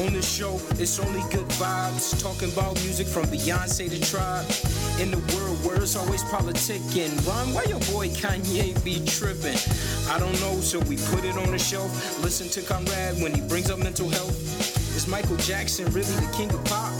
On this show, it's only good vibes. Talking about music from Beyonce to Tribe. In the world where it's always politicking. Ron, why your boy Kanye be tripping? I don't know, so we put it on the shelf. Listen to Conrad when he brings up mental health. Is Michael Jackson really the king of pop?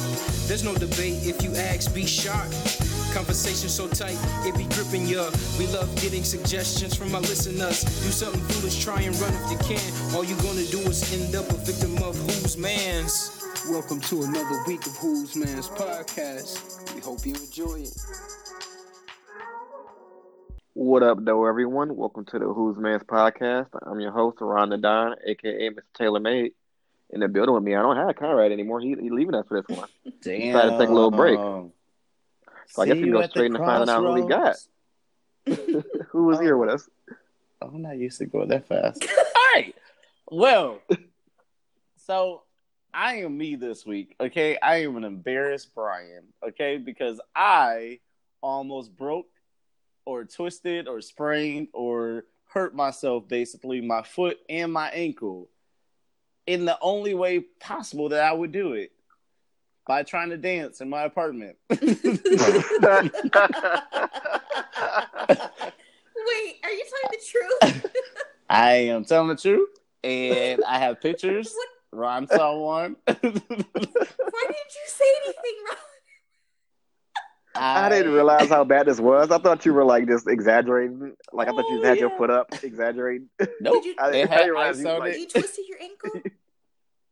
There's no debate if you ask, be shocked. Conversation so tight, it be gripping ya. We love getting suggestions from our listeners. Do something foolish, try and run if you can. All you gonna do is end up a victim of whose man's. Welcome to another week of Who's Man's podcast. We hope you enjoy it. What up, though, everyone? Welcome to the Who's Man's podcast. I'm your host, Ron Don, aka Mr. Taylor Made. In the building with me, I don't have Conrad anymore. He, he leaving us for this one. Damn. Decided to take a little break. So I guess we you go straight into finding out who we got. Who was here with us? I'm not used to going that fast. All right. Well, so I am me this week. Okay, I am an embarrassed Brian. Okay, because I almost broke or twisted or sprained or hurt myself, basically my foot and my ankle, in the only way possible that I would do it by trying to dance in my apartment. Wait, are you telling the truth? I am telling the truth, and I have pictures. What? Ron saw one. Why didn't you say anything, Ron? I didn't realize how bad this was. I thought you were like just exaggerating. Like I thought you Oh, had your oh, foot up, exaggerating. Nope. Did you- I, It didn't had realize ice you, on like- it. You twisted your ankle?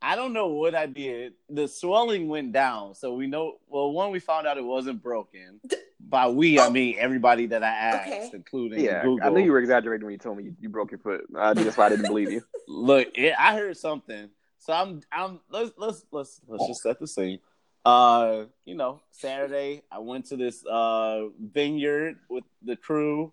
I don't know what I did. The swelling went down, so we know. Well, one we found out it wasn't broken. By we, I Oh. mean everybody that I asked, Okay. including Yeah, Google. I knew you were exaggerating when you told me you, you broke your foot. I, that's why I didn't believe you. Look, it, I heard something. So I'm I'm let's let's let's let's just set the scene. Uh, you know, Saturday I went to this uh vineyard with the crew.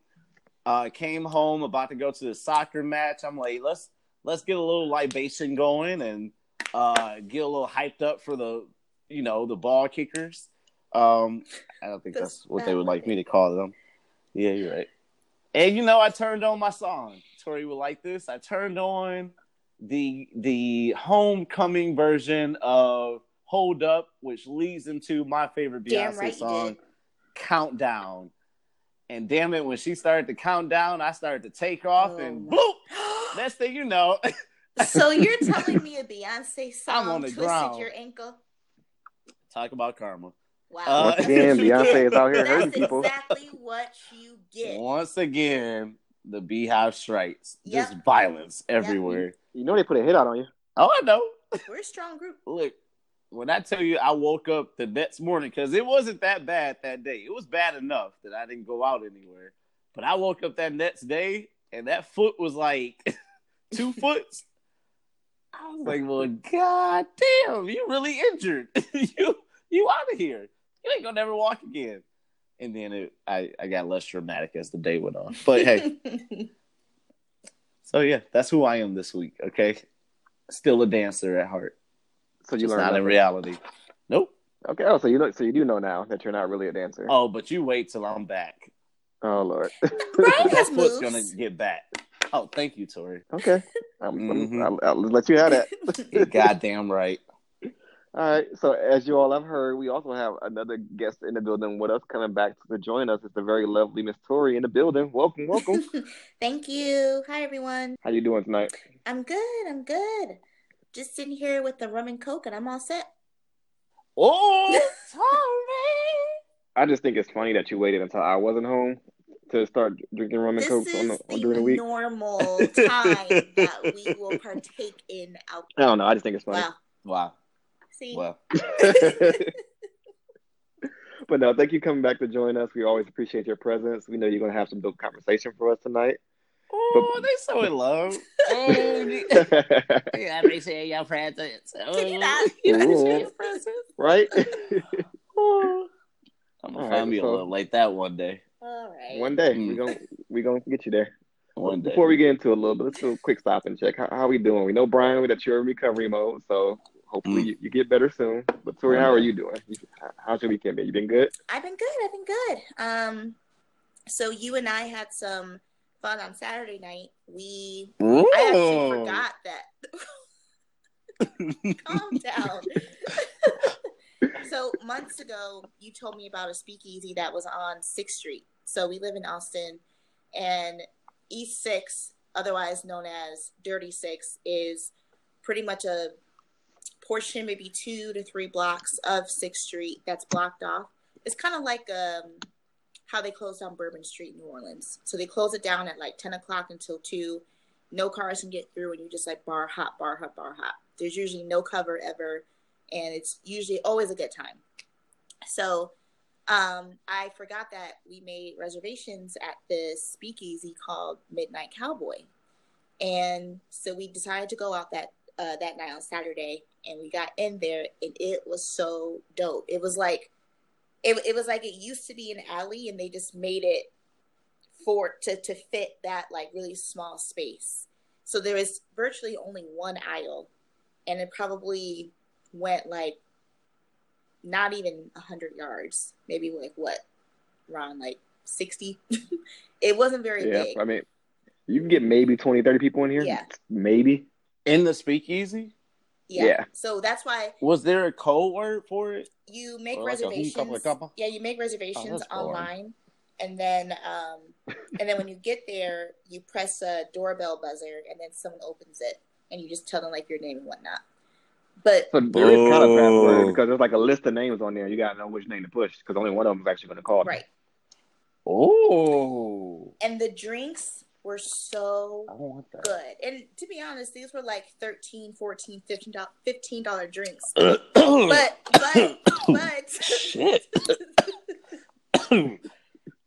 Uh came home about to go to the soccer match. I'm like, let's let's get a little libation going and uh get a little hyped up for the you know, the ball kickers. Um I don't think that's what they would like me to call them. Yeah, you're right. And you know, I turned on my song. Tori would like this. I turned on the the homecoming version of Hold Up, which leads into my favorite Beyonce right song. Countdown. And damn it, when she started to count down, I started to take off Oh, and no. bloop. Next thing you know, so you're telling me a Beyonce song on the twisted ground. your ankle? talk about karma. Wow. Uh, Once again, Beyonce is out here hurting That's people. exactly what you get. Once again, the Beyhive strikes. Yep. Just violence everywhere. You know they put a hit out on you. Oh, I know. We're a strong group. Look, when I tell you I woke up the next morning, because it wasn't that bad that day. It was bad enough that I didn't go out anywhere. But I woke up that next day and that foot was like two foot. Oh I was like, well, god damn, you really injured. you you out of here. You ain't gonna never walk again. And then it, I, I got less dramatic as the day went on. But hey, so yeah, that's who I am this week, okay? Still a dancer at heart. So you Just learned not in nothing. reality. Nope. Okay, oh, so you know, so you do know now that you're not really a dancer. Oh, but you wait till I'm back. Oh lord. Brian That has moves. gonna get back. Oh, thank you, Tori. okay, I'm, Mhm. I'll, I'll let you have that. You're goddamn right. All right. So as you all have heard, we also have another guest in the building with us coming back to join us. It's the very lovely Miss Tori in the building. Welcome, welcome. Thank you. Hi, everyone. How you doing tonight? I'm good. I'm good. Just sitting here with the rum and coke, and I'm all set. Oh, Tori. I just think it's funny that you waited until I wasn't home to start drinking rum and coke is on the, the, during the week. normal time that we will partake in alcohol. I don't know. I just think it's funny. Wow. Wow. See, Well, but no, thank you coming back to join us. We always appreciate your presence. We know you're going to have some dope conversation for us tonight. oh, they're so in love. Oh, I appreciate your presence. Oh, Can you not? Oh. you Ooh. appreciate your presence. right? Oh. I'm gonna All find right, me a little like that one day. All right. One day Mm. we gonna we gonna get you there. One day. Before we get into a little bit, let's do a quick stop and check. How, how we doing? We know Brian we that you're in recovery mode, so hopefully Mm. you, you get better soon. But Tori, how are you doing? How's your weekend been? You been good? I've been good. I've been good. Um, so you and I had some fun on Saturday night. We I actually forgot that Calm down. so months ago, you told me about a speakeasy that was on Sixth Street. So we live in Austin, and East Six, otherwise known as Dirty Six, is pretty much a portion, maybe two to three blocks of Sixth Street that's blocked off. It's kind of like um, how they closed down Bourbon Street in New Orleans. So they close it down at like ten o'clock until two. No cars can get through, and you just like bar hop, bar hop, bar hop. There's usually no cover ever, and it's usually always a good time. So um, I forgot that we made reservations at this speakeasy called Midnight Cowboy, and so we decided to go out that uh, that night on Saturday, and we got in there, and it was so dope. It was like it, it was like it used to be an alley, and they just made it for to to fit that like really small space. So there was virtually only one aisle, and it probably went like not even a hundred yards, maybe like what, around like sixty. it wasn't very Yeah, big. I mean, you can get maybe 20, 30 people in here. Yeah. Maybe. In the speakeasy, yeah. yeah. So that's why was there a code word for it? you make Or like a hoon reservations. couple, couple? Yeah, you make reservations Oh, online, and then um, and then when you get there, you press a doorbell buzzer, and then someone opens it, and you just tell them like your name and whatnot. But So there is kind of password because there's like a list of names on there. You gotta know which name to push because only one of them is actually going to call. them. right, Oh, and the drinks were so I don't want that. good. And to be honest, these were like 13 14 15 dollar drinks. but But but but shit,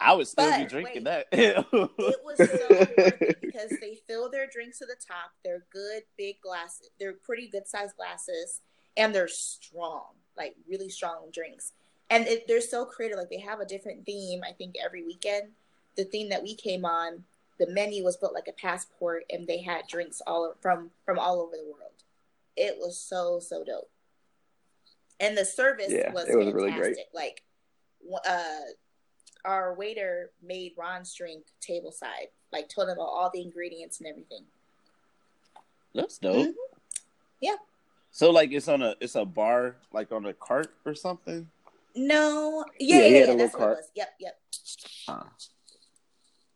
I would still be drinking wait. that. it was so worth it because they fill their drinks to the top. They're good big glasses. They're pretty good sized glasses, and they're strong, like really strong drinks. And it, they're so creative. Like they have a different theme. I think every weekend, the theme that we came on, the menu was built like a passport, and they had drinks all from from all over the world. It was so so dope, and the service Yeah, was it was fantastic. really great. Like, uh, our waiter made Ron's drink table side, like told him about all the ingredients and everything. That's dope. Mhm. Yeah. So like it's on a it's a bar like on a cart or something. No, yeah, Yeah, yeah, he yeah, a that's little what it cart. was. Yep, yep.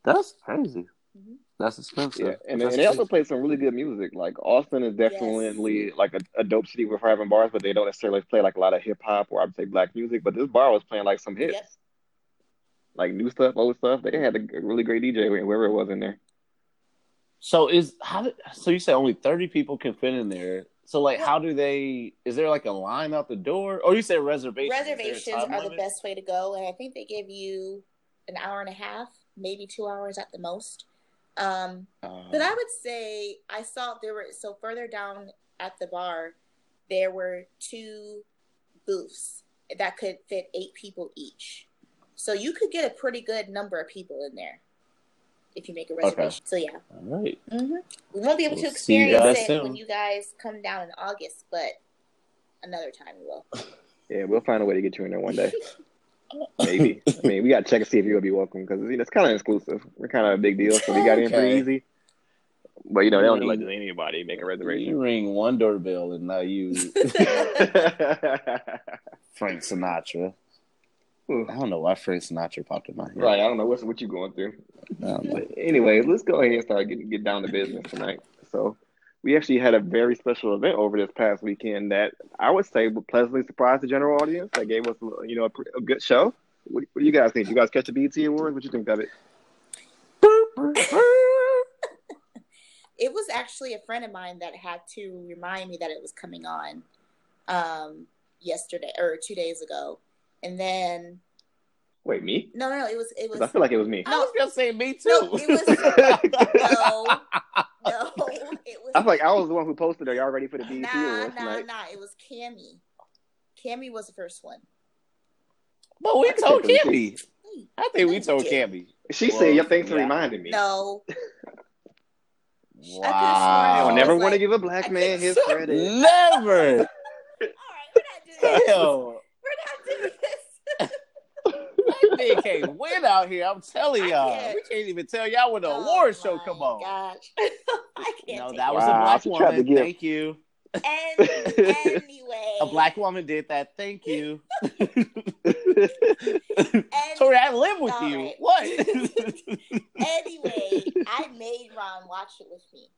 That's crazy. Mhm. That's expensive. Yeah, and, and they also play some really good music. Like Austin is definitely like a, a dope city with having bars, but they don't necessarily play like a lot of hip hop or I would say black music. But this bar was playing like some hits, Yep. Like new stuff, old stuff. They had a really great DJ whoever it was in there. So is how did, so you said only thirty people can fit in there. So like how do they is there like a line out the door? Or you said reservations. Is there a Reservations time are the best way to go, and I think they give you an hour and a half, maybe two hours at the most. Um, Uh, But I would say I saw there were so further down at the bar, there were two booths that could fit eight people each. So you could get a pretty good number of people in there if you make a reservation. So yeah, all right. hmm we won't be able We'll to see you experience guys it soon. when you guys come down in August, but another time we will. Yeah, we'll find a way to get you in there one day. Maybe. I mean, we got to check and see if you'll be welcome because you know, it's kind of exclusive. We're kind of a big deal, so we got in pretty easy. But you know, they don't Ring- let anybody make a reservation. You ring one doorbell and now you Frank Sinatra. Ooh. I don't know why Frank Sinatra popped in my head. right, I don't know what's what you going through. I. But anyways, let's go ahead and start getting get down to business tonight. So we actually had a very special event over this past weekend that I would say would pleasantly surprise the general audience. That gave us, you know, a, a good show. What, what do you guys think? You guys catch the BET Awards? What you think of it? it was actually a friend of mine that had to remind me that it was coming on um yesterday or two days ago and then Wait, me? no no no it was it was I feel like it was me. I was gonna say me too. No, it was- no no it was I feel like I was the one who posted. Are y'all ready for the BET nah Awards nah tonight? nah it was Cammy Cammy was the first one but we told Hey. Cammy. I think we told Cammy. She Well, said, "Your thanks for reminding me." no Wow. I I don't never was want to like- give a black man his credit. Never. all right we're not doing this Hell. we're not doing this That man can't win out here. I'm telling y'all. can't. We can't even tell y'all when the Oh award show my come on. Gosh. I can't No, that it. was a black she to woman. Thank you. And anyway, A black woman did that. Thank you. And- Tori, I live with you. right. What? anyway, I made Ron watch it with me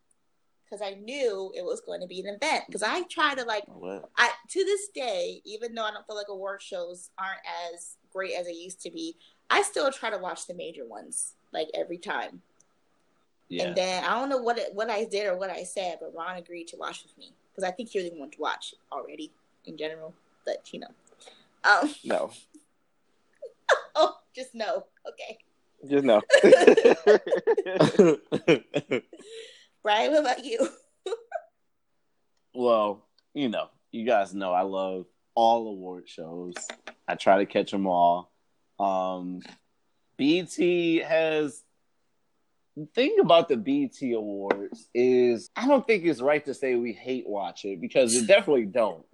because I knew it was going to be an event. Because I try to like, what? I to this day, even though I don't feel like award shows aren't as great as they used to be, I still try to watch the major ones like every time. Yeah. And then I don't know what it, what I did or what I said, but Ron agreed to watch with me because I think you're the one to watch already in general. But you know, um, no, oh, just no, okay. just no. Brian, what about you? well, you know, you guys know I love all award shows. I try to catch them all. Um, BT has the thing about the BT Awards is I don't think it's right to say we hate watch it because we definitely don't.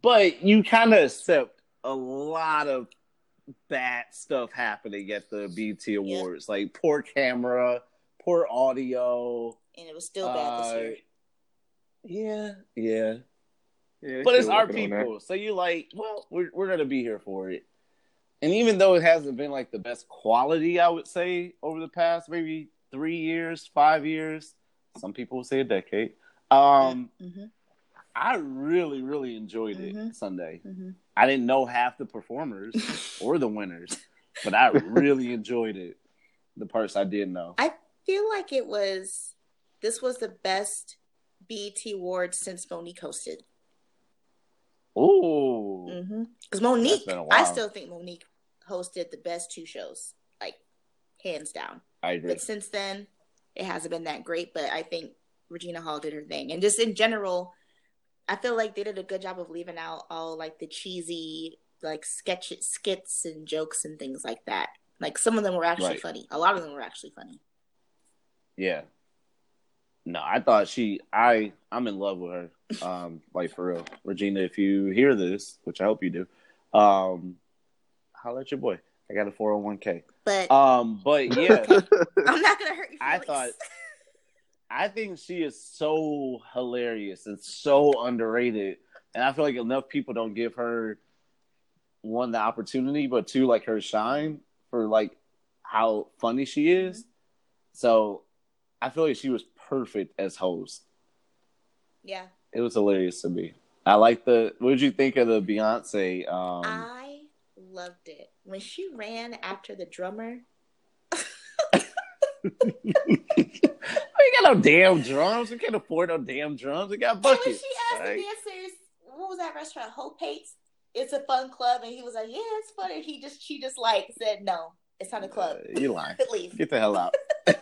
But you kind of accept a lot of bad stuff happening at the BT Awards, like poor camera, poor audio. And it was still bad this Uh, year. Yeah, yeah. Yeah, But it's our working on that. people, so you like, well, we're we're gonna be here for it. And even though it hasn't been like the best quality, I would say over the past maybe three years, five years, some people will say a decade. Um, Mhm, I really, really enjoyed it Mhm. Sunday. mhm. I didn't know half the performers or the winners, but I really enjoyed it. The parts I did know. I feel like it was this was the best BET award since Mo'Nique hosted. Ooh, mm-hmm. Because Mo'Nique, been a I still think Mo'Nique hosted the best two shows, like hands down. I agree. But since then, it hasn't been that great. But I think Regina Hall did her thing, and just in general, I feel like they did a good job of leaving out all like the cheesy like sketch skits and jokes and things like that. Like some of them were actually Right. funny. A lot of them were actually funny. Yeah. No, I thought she I I'm in love with her. Um, like for real. Regina, if you hear this, which I hope you do, um holla at your boy. I got a four oh one K. But Um, but yeah, I'm not gonna hurt your I feelings. thought I think she is so hilarious and so underrated. And I feel like enough people don't give her one the opportunity, but two like her shine for like how funny she is. So I feel like she was perfect as host. yeah, It was hilarious to me. I like the what did you think of the Beyonce um I loved it when she ran after the drummer. we got no damn drums. We can't afford no damn drums. We got And when she asked right? the dancers, "What was that restaurant? Hope Hates? It's a fun club," and he was like, "Yeah, it's fun." And he just, she just like said, "No, it's not a club. Uh, you lying. Leave." Get the hell out.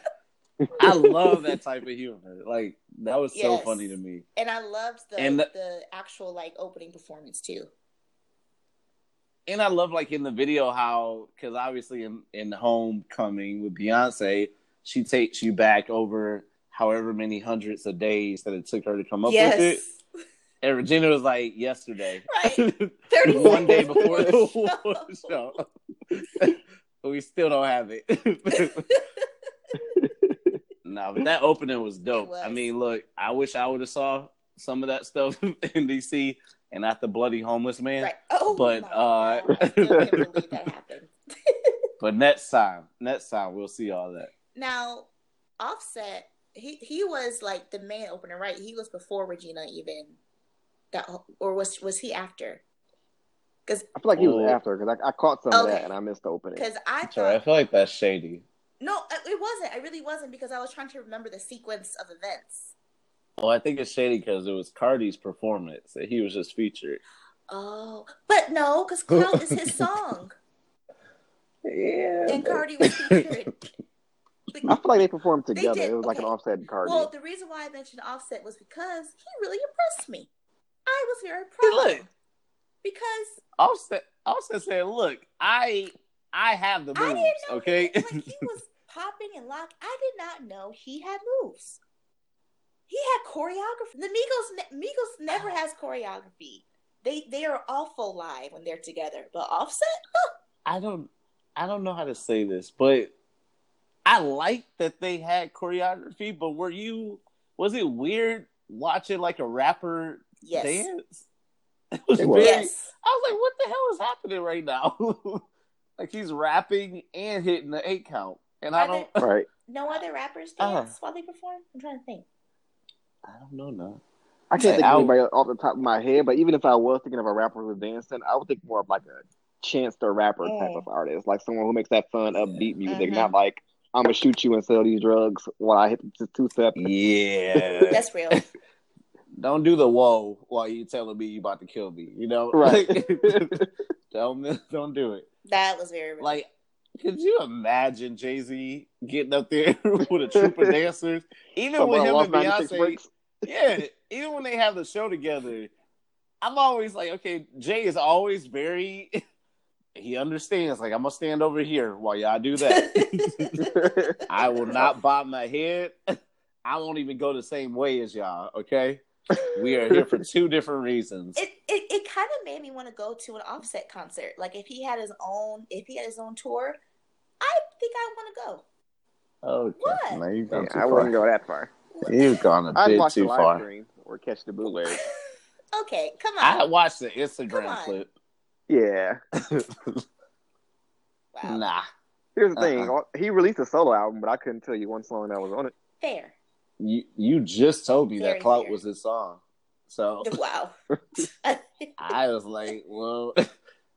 I love that type of humor. Like that was so funny to me. And I loved the And the- the actual like opening performance too. And I love like in the video how because obviously in, in Homecoming with Beyonce, she takes you back over however many hundreds of days that it took her to come up with it. And Regina was like yesterday. Right. One day before the before the show. but we still don't have it. No, but that opening was dope. Was. I mean, look, I wish I would have saw some of that stuff in DC and not the bloody homeless man. Right. Oh, But, my uh, God. I can't believe that happened. But next time, next time we'll see all that. Now, Offset, he he was like the main opener, right? He was before Regina even that, or was was he after? Because I feel like he was after because I, I caught some of that and I missed the opening. because I Sorry, I feel like that's shady. No, it wasn't. I really wasn't because I was trying to remember the sequence of events. Well, I think it's shady because it was Cardi's performance that he was just featured. Oh, but no, because Clout is his song, Yeah. and Cardi was featured. I feel like they performed together. did, It was like an okay. offset Cardi. Well, the reason why I mentioned Offset was because he really impressed me. I was very Hey, proud look, because Offset, Offset said, "Look, I, I have the I moves. didn't know okay, he, like he was popping and locked. I did not know he had moves. He had choreography. The Migos, Migos never has choreography. They they are awful live when they're together. But Offset, I don't, I don't know how to say this, but I like that they had choreography. But were you? Was it weird watching like a rapper Yes. dance. It was It was. very. Yes. I was like, what the hell is happening right now? like he's rapping and hitting the eight count, and I don't. there- Right. No other rappers Uh. dance while they perform? I'm trying to think. I don't know now. I can't think of anybody off the top of my head, but even if I was thinking of a rapper who was dancing, I would think more of like a Chance the Rapper type Mm. of artist, like someone who makes that fun, upbeat music, Mhm. not like I'm gonna shoot you and sell these drugs while I hit the two step. Yeah. That's real. don't do the whoa while you telling me you about to kill me. You know, Right. don't don't do it. That was very real. Like, could you imagine Jay Z getting up there with a troop of dancers? Even with him and 96 Beyonce, bricks. yeah. Even when they have the show together, I'm always like, okay, Jay is always very. He understands. Like, I'm gonna stand over here while y'all do that. I will not bob my head. I won't even go the same way as y'all. Okay, we are here for two different reasons. it, it, it kind of made me want to go to an offset concert. Like if he had his own if he had his own tour, I think I want to go. Okay, What? now you've Yeah, too I wouldn't go that far. You've gone a I'd bit watch too live far. stream or catch the bootleg. Okay, come on. I watched the Instagram clip. Yeah. wow. Nah, Here's the thing: Uh-uh. he released a solo album, but I couldn't tell you one song that was on it. Fair. you you just told me Very that Clout fair. was his song, so Wow. I was like, well,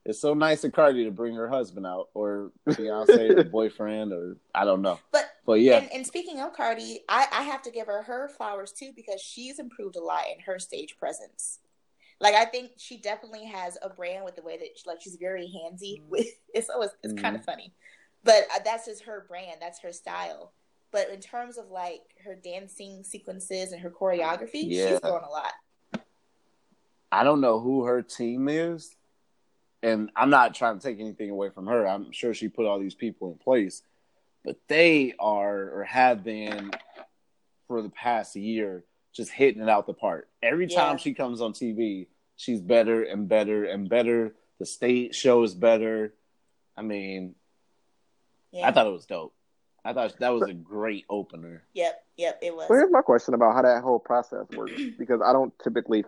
it's so nice of Cardi to bring her husband out, or Beyonce, or boyfriend, or I don't know. But But yeah, and, and speaking of Cardi, I, I have to give her her flowers too because she's improved a lot in her stage presence. Like I think she definitely has a brand with the way that like she's very handsy. Mm-hmm. With it's always it's kind of funny, but uh, that's just her brand. That's her style. But in terms of like her dancing sequences and her choreography, Yeah. she's grown a lot. I don't know who her team is, and I'm not trying to take anything away from her. I'm sure she put all these people in place, but they are or have been for the past year just hitting it out the park. Every time Yeah. she comes on TV, she's better and better and better. The state show is better. I mean, Yeah. I thought it was dope. I thought that was a great opener. Yep. Yep. It was. So here's my question about how that whole process works because I don't typically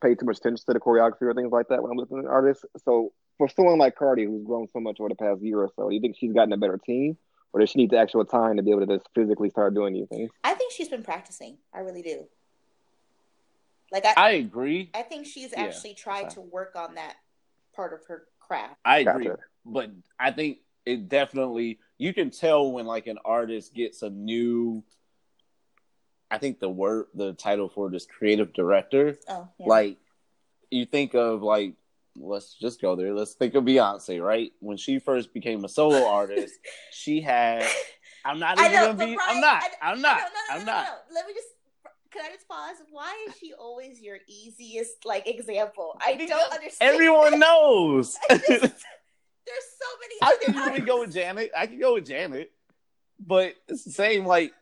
pay too much attention to the choreography or things like that when I'm listening to artists. So for someone like Cardi who's grown so much over the past year or so, do you think she's gotten a better team, or does she need the actual time to be able to just physically start doing these things? I think she's been practicing. I really do. Like I, I agree. I think she's Yeah, actually tried to work on that part of her craft. I agree. Gotcha. But I think it definitely you can tell when like an artist gets a new I think the word the title for it is creative director. Oh, yeah. Like you think of like let's just go there. Let's think of Beyonce, right? When she first became a solo artist, she had I'm not even know, gonna be Brian, I'm not. I- I'm not. No, no, no, I'm no, not. no, no. Let me just. Can I just pause? Why is she always your easiest like example? I Because don't understand. Everyone knows. Just- there's so many. I can really go with. Janet. I can go with Janet, but it's the same. Like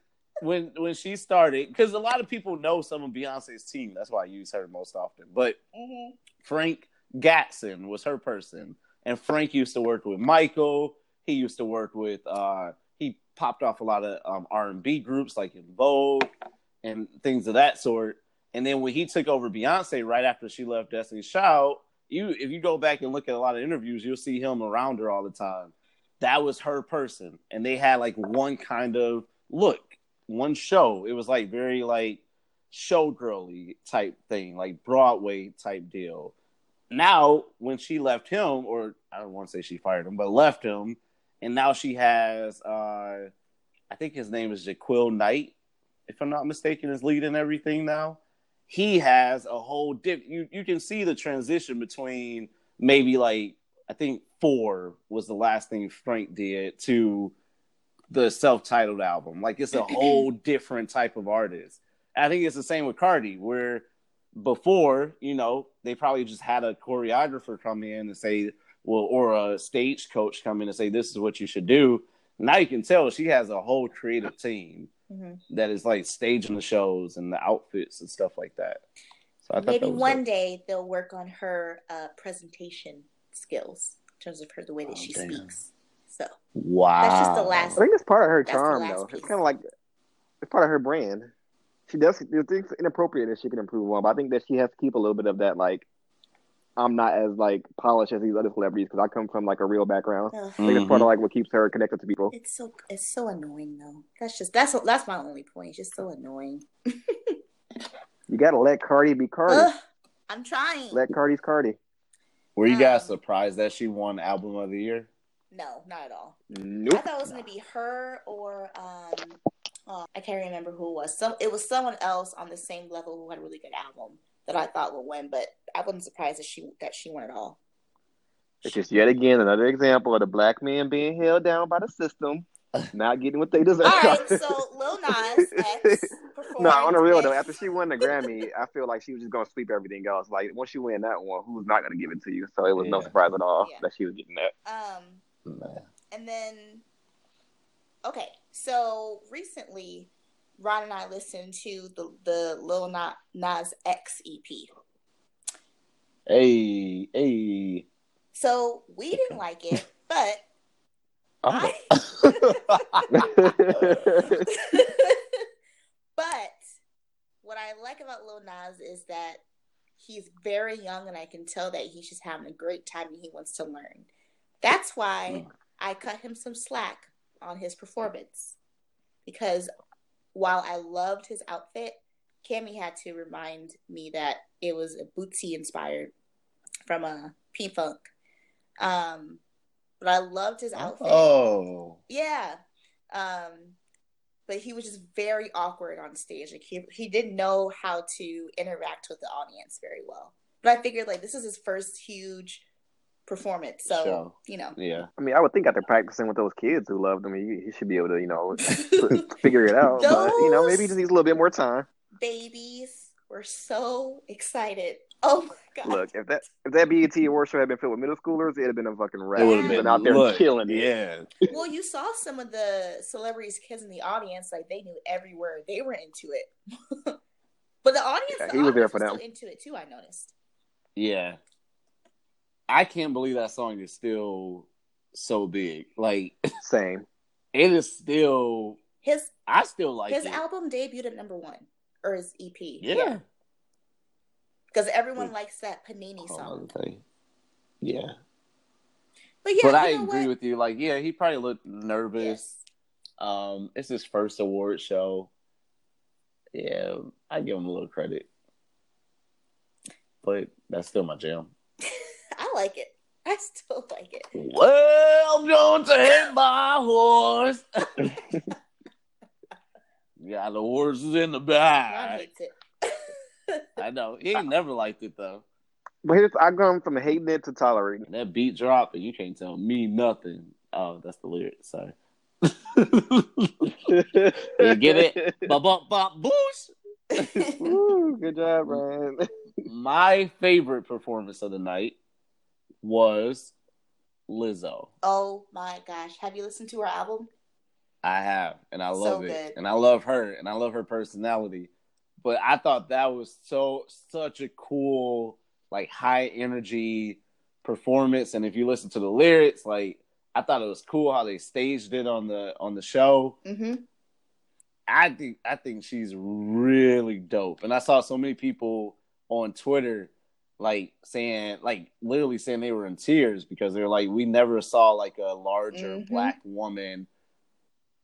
when when she started, because a lot of people know some of Beyonce's team. That's why I use her most often. But Mhm. Frank Gatson was her person, and Frank used to work with Michael. He used to work with. uh He popped off a lot of um, R and B groups like En Vogue and things of that sort. And then when he took over Beyonce right after she left Destiny's Child, you if you go back and look at a lot of interviews, you'll see him around her all the time. That was her person, and they had like one kind of look, one show. It was like very like showgirly type thing, like Broadway type deal. Now, when she left him, or I don't want to say she fired him, but left him, and now she has, uh, I think his name is JaQuel Knight, if I'm not mistaken, is leading everything now. He has a whole diff. You you can see the transition between maybe like I think four was the last thing Frank did to the self-titled album. Like it's a whole different type of artist. I think it's the same with Cardi, where before, you know, they probably just had a choreographer come in and say, well, or a stage coach come in and say, this is what you should do. Now you can tell she has a whole creative team Mhm. that is like staging the shows and the outfits and stuff like that. So I thought Maybe one day they'll work on her uh, presentation skills in terms of her the way that Oh, she damn. speaks. So Wow. That's just the last- I think it's part of her charm, though. piece. It's kind of like it's part of her brand. she does the things inappropriate that she can improve on, but I think that she has to keep a little bit of that like I'm not as like polished as these other celebrities because I come from like a real background. Ugh. I think it's part of like what keeps her connected to people. It's so it's so annoying though. That's just that's that's my only point. It's just so annoying. You gotta let Cardi be Cardi. Ugh, I'm trying. Let Cardi's Cardi. Were you guys Um, surprised that she won album of the year? No, not at all. I thought it was gonna be her or um, oh, I can't remember who it was. Some it was someone else on the same level who had a really good album that I thought would win, but I wasn't surprised that she that she won it all. It's just yet again another example of the black man being held down by the system, not getting what they deserve. All right, so Lil Nas X. No, on the real though, after she won the Grammy, I feel like she was just gonna sweep everything else. Like once you win that one, who's not gonna give it to you? So it was no surprise at all Yeah. that she was getting that. um, Man. and then okay, so recently, Ron and I listened to the the Lil Na- Nas X EP. Hey, hey. So we didn't like it, but Oh. but what I like about Lil Nas is that he's very young, and I can tell that he's just having a great time and he wants to learn. That's why I cut him some slack on his performance because while I loved his outfit, Cammy had to remind me that it was a Bootsy inspired from a P Funk. Um, but I loved his outfit. oh. Yeah. Um, but he was just very awkward on stage. Like he he didn't know how to interact with the audience very well. But I figured like this is his first huge performance, so Show. you know. Yeah. I mean, I would think after practicing with those kids who loved him, he, he should be able to, you know, figure it out. But you know, maybe he just needs a little bit more time. Babies were so excited. Oh my god! Look, if that if that BET award show had been filled with middle schoolers, it'd have been a fucking wrap. It would Yeah. have He's been been out there look, killing it. Yeah. Well, you saw some of the celebrities' kids in the audience, like they knew every word. They were into it. but the audience, Yeah, the he was there audience for them. still into it too. I noticed. Yeah. I can't believe that song is still so big. Like Same. it is still His I still like his it. album debuted at number one, or his EP. Yeah. because everyone Hmm. likes that Panini song. another thing. Yeah. But yeah, but I agree what? with you. Like, yeah, he probably looked nervous. Yes. Um, it's his first award show. Yeah, I give him a little credit. But that's still my jam. I like it. I still like it. Well, I'm going to hit my horse. Got the horses in the Ron back. hates it. I know. He ain't never liked it though. But here's I've gone from hating it to tolerating. it. That beat drop and you can't tell me nothing. Oh, that's the lyric. Sorry. You get it? Bop, bop, bop, boosh. Woo, good job, Ryan. My favorite performance of the night was Lizzo. oh my gosh, have you listened to her album? I have, and I So love it, good. and I love her, and I love her personality. But I thought that was so such a cool, like high energy performance. And if you listen to the lyrics, like I thought it was cool how they staged it on the on the show. Mm-hmm. I think I think she's really dope. And I saw so many people on Twitter like saying like literally saying they were in tears because they're like we never saw like a larger Mhm. black woman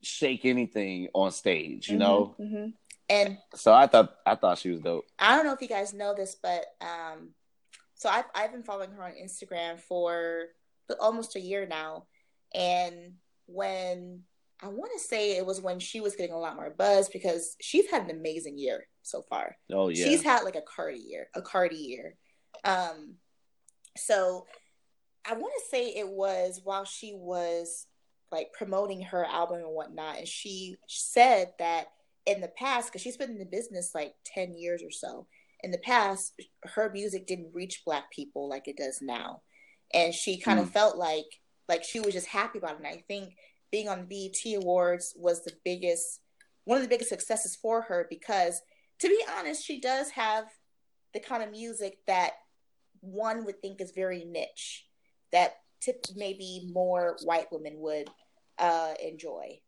shake anything on stage, you know? hmm And So I thought I thought she was dope. I don't know if you guys know this, but um, so I've I've been following her on Instagram for almost a year now, and when I want to say it was when she was getting a lot more buzz because she's had an amazing year so far. Oh yeah. She's had like a Cardi year, a Cardi year. Um, so I want to say it was while she was like promoting her album and whatnot, and she said that in the past, because she's been in the business like ten years or so, in the past, her music didn't reach Black people like it does now, and she kind of felt like like she was just happy about it. And I think being on the BET Awards was the biggest, one of the biggest successes for her because to be honest, she does have the kind of music that one would think is very niche, that tip maybe more white women would uh, enjoy.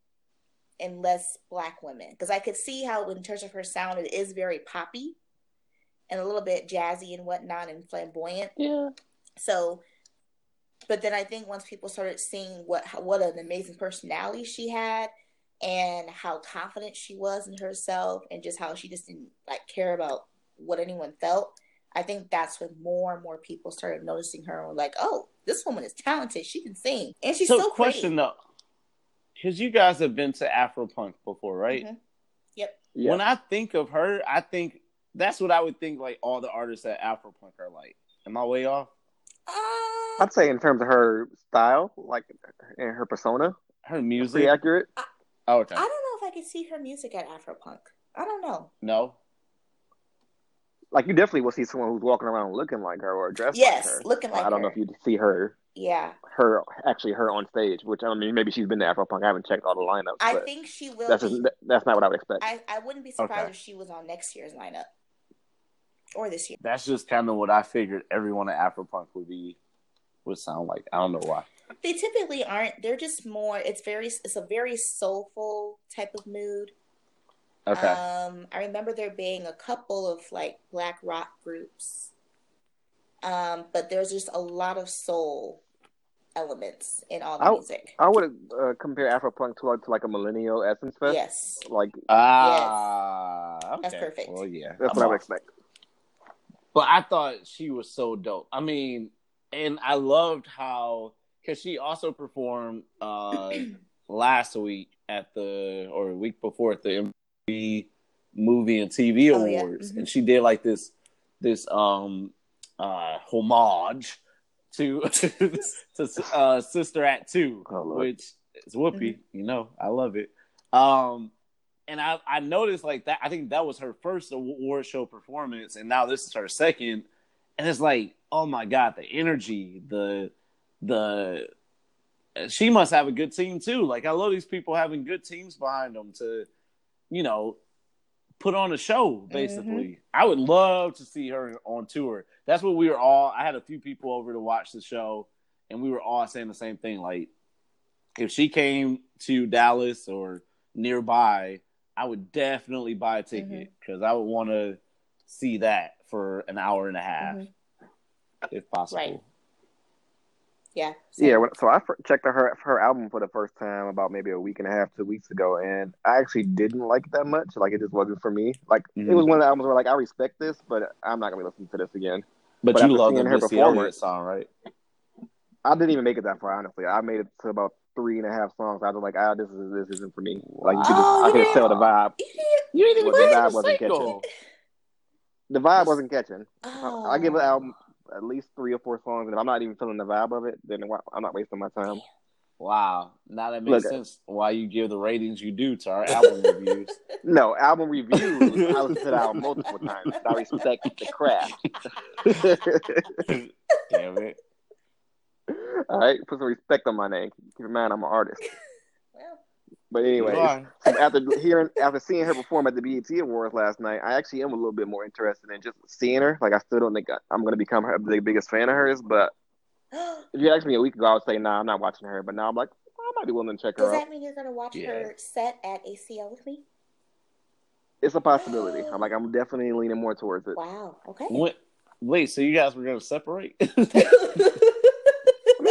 and less black women because I could see how in terms of her sound it is very poppy and a little bit jazzy and whatnot and flamboyant. Yeah. So, but then I think once people started seeing what what an amazing personality she had and how confident she was in herself and just how she just didn't like care about what anyone felt. I think that's when more and more people started noticing her and were like, "Oh, this woman is talented. She can sing, and she's so, so, question pretty." though, because you guys have been to Afropunk before, right? Mhm. Yep. Yeah. When I think of her, I think that's what I would think like all the artists at Afropunk are like. Am I way off? Uh, I'd say in terms of her style, like and her persona, Her pretty music. accurate. Oh, okay. I don't know if I could see her music at Afropunk. I don't know. No. Like you definitely will see someone who's walking around looking like her or dressed Yes, like her. looking like I don't know if you'd see her, Yeah, her actually her on stage. Which I mean, maybe she's been to Afropunk. I haven't checked all the lineups, I think she will. that's Be, just, that's not what I would expect. I I wouldn't be surprised Okay. if she was on next year's lineup or this year. That's just kind of what I figured everyone at Afropunk would be would sound like. I don't know why. They typically aren't. They're just more. It's very. It's a very soulful type of mood. Okay. Um, I remember there being a couple of like black rock groups, um, but there's just a lot of soul elements in all the I- music. I would uh, compare Afropunk to, like- to like a millennial Essence Fest. Yes, Like Ah, okay. That's perfect. Well, yeah. that's I'm what I would off. expect. But I thought she was so dope. I mean, and I loved how because she also performed uh last week at the or a week before at the MTV Movie and TV Oh, yeah. Awards, Mhm. and she did like this this um uh homage to to uh Sister Act Two, Oh, which is Whoopi. Mm-hmm. You know, I love it. Um, and I I noticed like that. I think that was her first award show performance, and now this is her second. And it's like, oh my god, the energy, the the she must have a good team too. Like I love these people having good teams behind them to, you know, put on a show. Basically, I would love to see her on tour. That's what we were all. I had a few people over to watch the show, and we were all saying the same thing. Like, if she came to Dallas or nearby, I would definitely buy a ticket because I would want to see that for an hour and a half, Mhm. if possible. Right. Yeah, Yeah, so I checked her her album for the first time about maybe a week and a half, two weeks ago, and I actually didn't like it that much. Like it just wasn't for me. Like it Mhm. was one of the albums where like I respect this, but I'm not gonna be listening to this again. But, But you after love the seeing her Missy Elliott performance- song, right? I didn't even make it that far, honestly. I made it to about three and a half songs. I was like, ah, this is this isn't for me. Like you could just, Oh, I could just tell the vibe. You You didn't even Well, the vibe wasn't Psycho. The vibe wasn't catching. Oh. I give an album at least three or four songs, and if I'm not even feeling the vibe of it, then I'm not wasting my time. Wow, now that makes Look, uh, sense. Why you give the ratings you do to our album reviews? No, album reviews. I listen to the album multiple times. I respect the craft. Damn it! All right, put some respect on my name. Keep in mind, I'm an artist. Well, But anyway, after hearing, after seeing her perform at the BET Awards last night, I actually am a little bit more interested in just seeing her. Like, I still don't think I'm going to become her, the biggest fan of hers. But if you asked me a week ago, I would say, nah, I'm not watching her. But now I'm like, I might be willing to check does her out. Does that mean you're gonna watch Yeah. her set at ACL with me? It's a possibility. I'm like, I'm definitely leaning more towards it. Wow. Okay. When, wait, so you guys were gonna separate?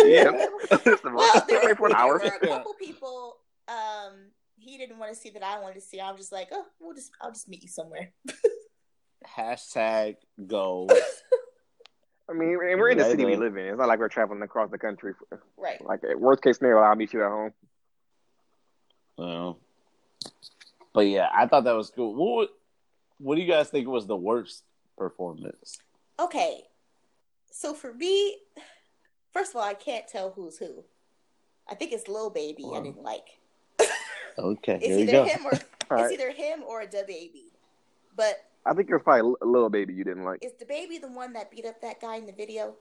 Yeah. well, there, for an there hour. were a couple people. Um, he didn't want to see that I wanted to see. I was just like, oh, we'll just, I'll just meet you somewhere. Hashtag go. I mean, we're we're in the city we live in. It's not like we're traveling across the country. Right. Like, worst case scenario, I'll meet you at home. Well, but yeah, I thought that was cool. What What do you guys think was the worst performance? Okay. So for me, first of all, I can't tell who's who. I think it's Lil Baby. I didn't like. Okay, It's here you either go. him or All it's right. either him or the baby. But I think it was probably a little baby you didn't like. is the baby the one that beat up that guy in the video?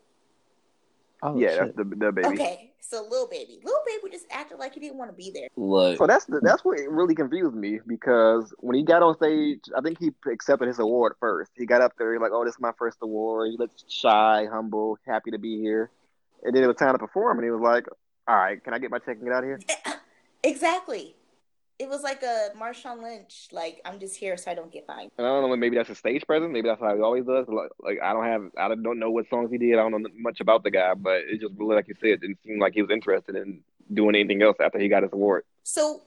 Oh, yeah, shit. that's the, the baby. Okay, so little Baby, Lil Baby just acted like he didn't want to be there. Look, So that's the, that's what really confused me because when he got on stage, I think he accepted his award first. He got up there, he like, "Oh, this is my first award." He looked shy, humble, happy to be here. And then it was time to perform, and he was like, "All right, can I get my check and get out of here?" Exactly. It was like a Marshawn Lynch, like I'm just here so I don't get fined. And I don't know, maybe that's a stage presence. Maybe that's how he always does. Like, like, I don't have, I don't know what songs he did. I don't know much about the guy, but it just really, like you said, it didn't seem like he was interested in doing anything else after he got his award. So,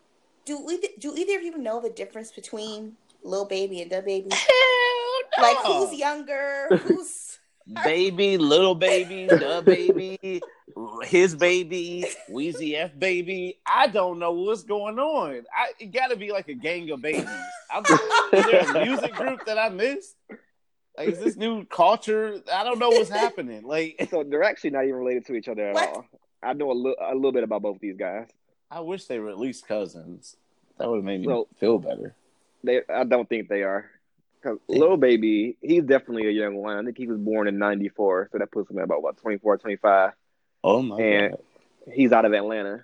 do we, do either of you know the difference between Lil Baby and Da Baby? Hell no. Like, who's younger? Who's baby, little baby, the baby, his baby, Wheezy F baby. I don't know what's going on. I it gotta be like a gang of babies. I'm, is there a music group that I missed? Like, is this new culture? I don't know what's happening. Like, So they're actually not even related to each other at What? all. I know a little, a little bit about both these guys. I wish they were at least cousins. That would have made me So- feel better. They, I don't think they are. Cause. Lil Baby, he's definitely a young one. I think he was born in '94, so that puts him at about what 24, 25. Oh my And- god. He's out of Atlanta,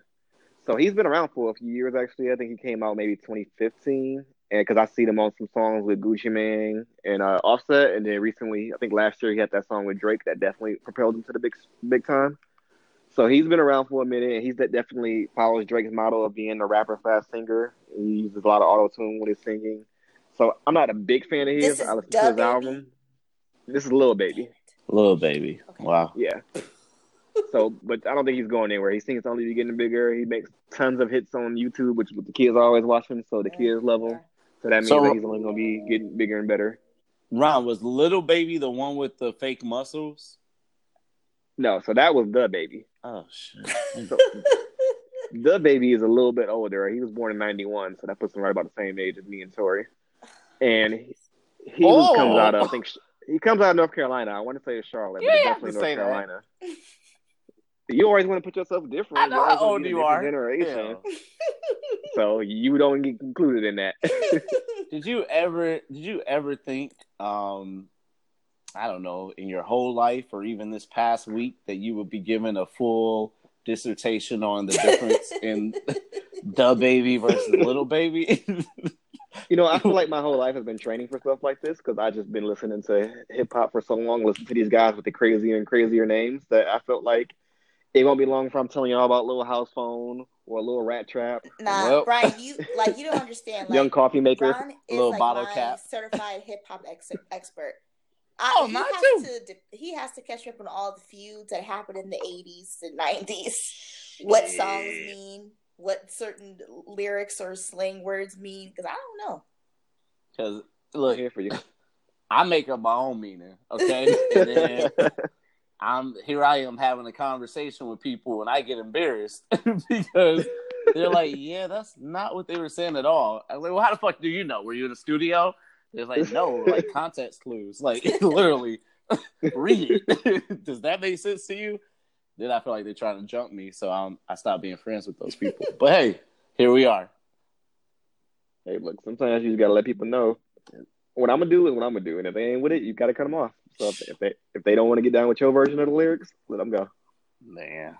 so he's been around for a few years. Actually, I think he came out maybe 2015, and because I see him on some songs with Gucci Mane and uh, Offset, and then recently, I think last year he had that song with Drake that definitely propelled him to the big big time. So he's been around for a minute, and he's definitely follows Drake's model of being a rapper slash singer. He uses a lot of auto tune when he's singing. So I'm not a big fan of his. This is I listen to his Baby? album. This is Lil Baby. Little baby. Okay. Wow. Yeah. So, but I don't think he's going anywhere. He sings only to getting bigger. He makes tons of hits on YouTube, which the kids are always watching. So the kids love him. So that means So- that he's only going to be getting bigger and better. Ron, was little baby the one with the fake muscles? No, so that was DaBaby. Oh shit. So DaBaby is a little bit older. He was born in '91, so that puts him right about the same age as me and Tori. And he, he Oh. comes out of I think he comes out of North Carolina. I want to say it's Charlotte, You but definitely North say that. You always want to put yourself different. I know how old a you are. Generation. Yeah. So you don't get included in that. Did you ever did you ever think um I don't know, in your whole life or even this past week that you would be given a full dissertation on the difference in DaBaby versus little baby? You know, I feel like my whole life has been training for stuff like this because I've just been listening to hip hop for so long, listening to these guys with the crazier and crazier names that I felt like it won't be long before I'm telling y'all about Little House Phone or Little Rat Trap, Nah, Well- Brian, you like you don't understand. Like, Young Coffee Maker. Ron is Little like bottle my cap. certified hip hop ex- expert. I, Oh, he mine has too. To, he has to catch up on all the feuds that happened in the '80s and '90s. What songs mean? What certain lyrics or slang words mean? Because I don't know. Because look, here for you. I make up my own meaning, okay? and then I'm here. I am having a conversation with people, and I get embarrassed because they're like, "Yeah, that's not what they were saying at all." I'm like, "Well, how the fuck do you know? Were you in the studio?" They're like, "No, like context clues, like literally read it." Does that make sense to you? Then I feel like they're trying to jump me, so um, I stopped being friends with those people. But hey, here we are. hey, look, sometimes you just gotta let people know what I'm gonna do is what I'm gonna do, and if they ain't with it, you gotta cut them off. So if, if they if they don't want to get down with your version of the lyrics, let them go. Man.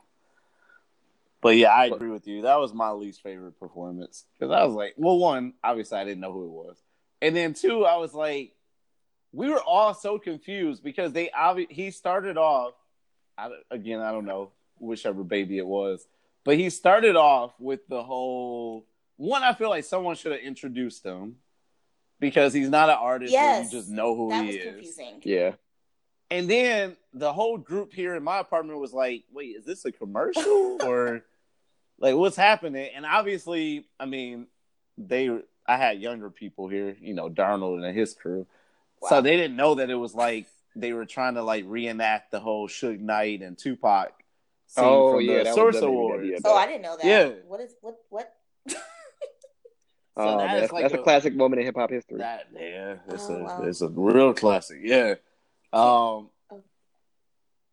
But yeah, I agree with you. That was my least favorite performance because I was like, well, one, obviously I didn't know who it was, and then two, I was like, we were all so confused because they obvi- he started off, I, again, I don't know whichever baby it was, but he started off with the whole one. I feel like someone should have introduced him because he's not an artist. Yes, you just know who that he was is. confusing. Yeah, And then the whole group here in my apartment was like, wait, is this a commercial or like what's happening? And obviously, I mean, they I had younger people here, you know, Darnold and his crew. So they didn't know that it was like they were trying to like reenact the whole Suge Knight and Tupac scene Oh, from yeah, the that Source definitely a good Awards. idea. Oh, I didn't know that. Yeah. What is what what? So oh, that man, is that's, like that's a, a- classic moment in hip hop history. That yeah, it's Oh, a wow. it's a real classic. Yeah. Um. Oh.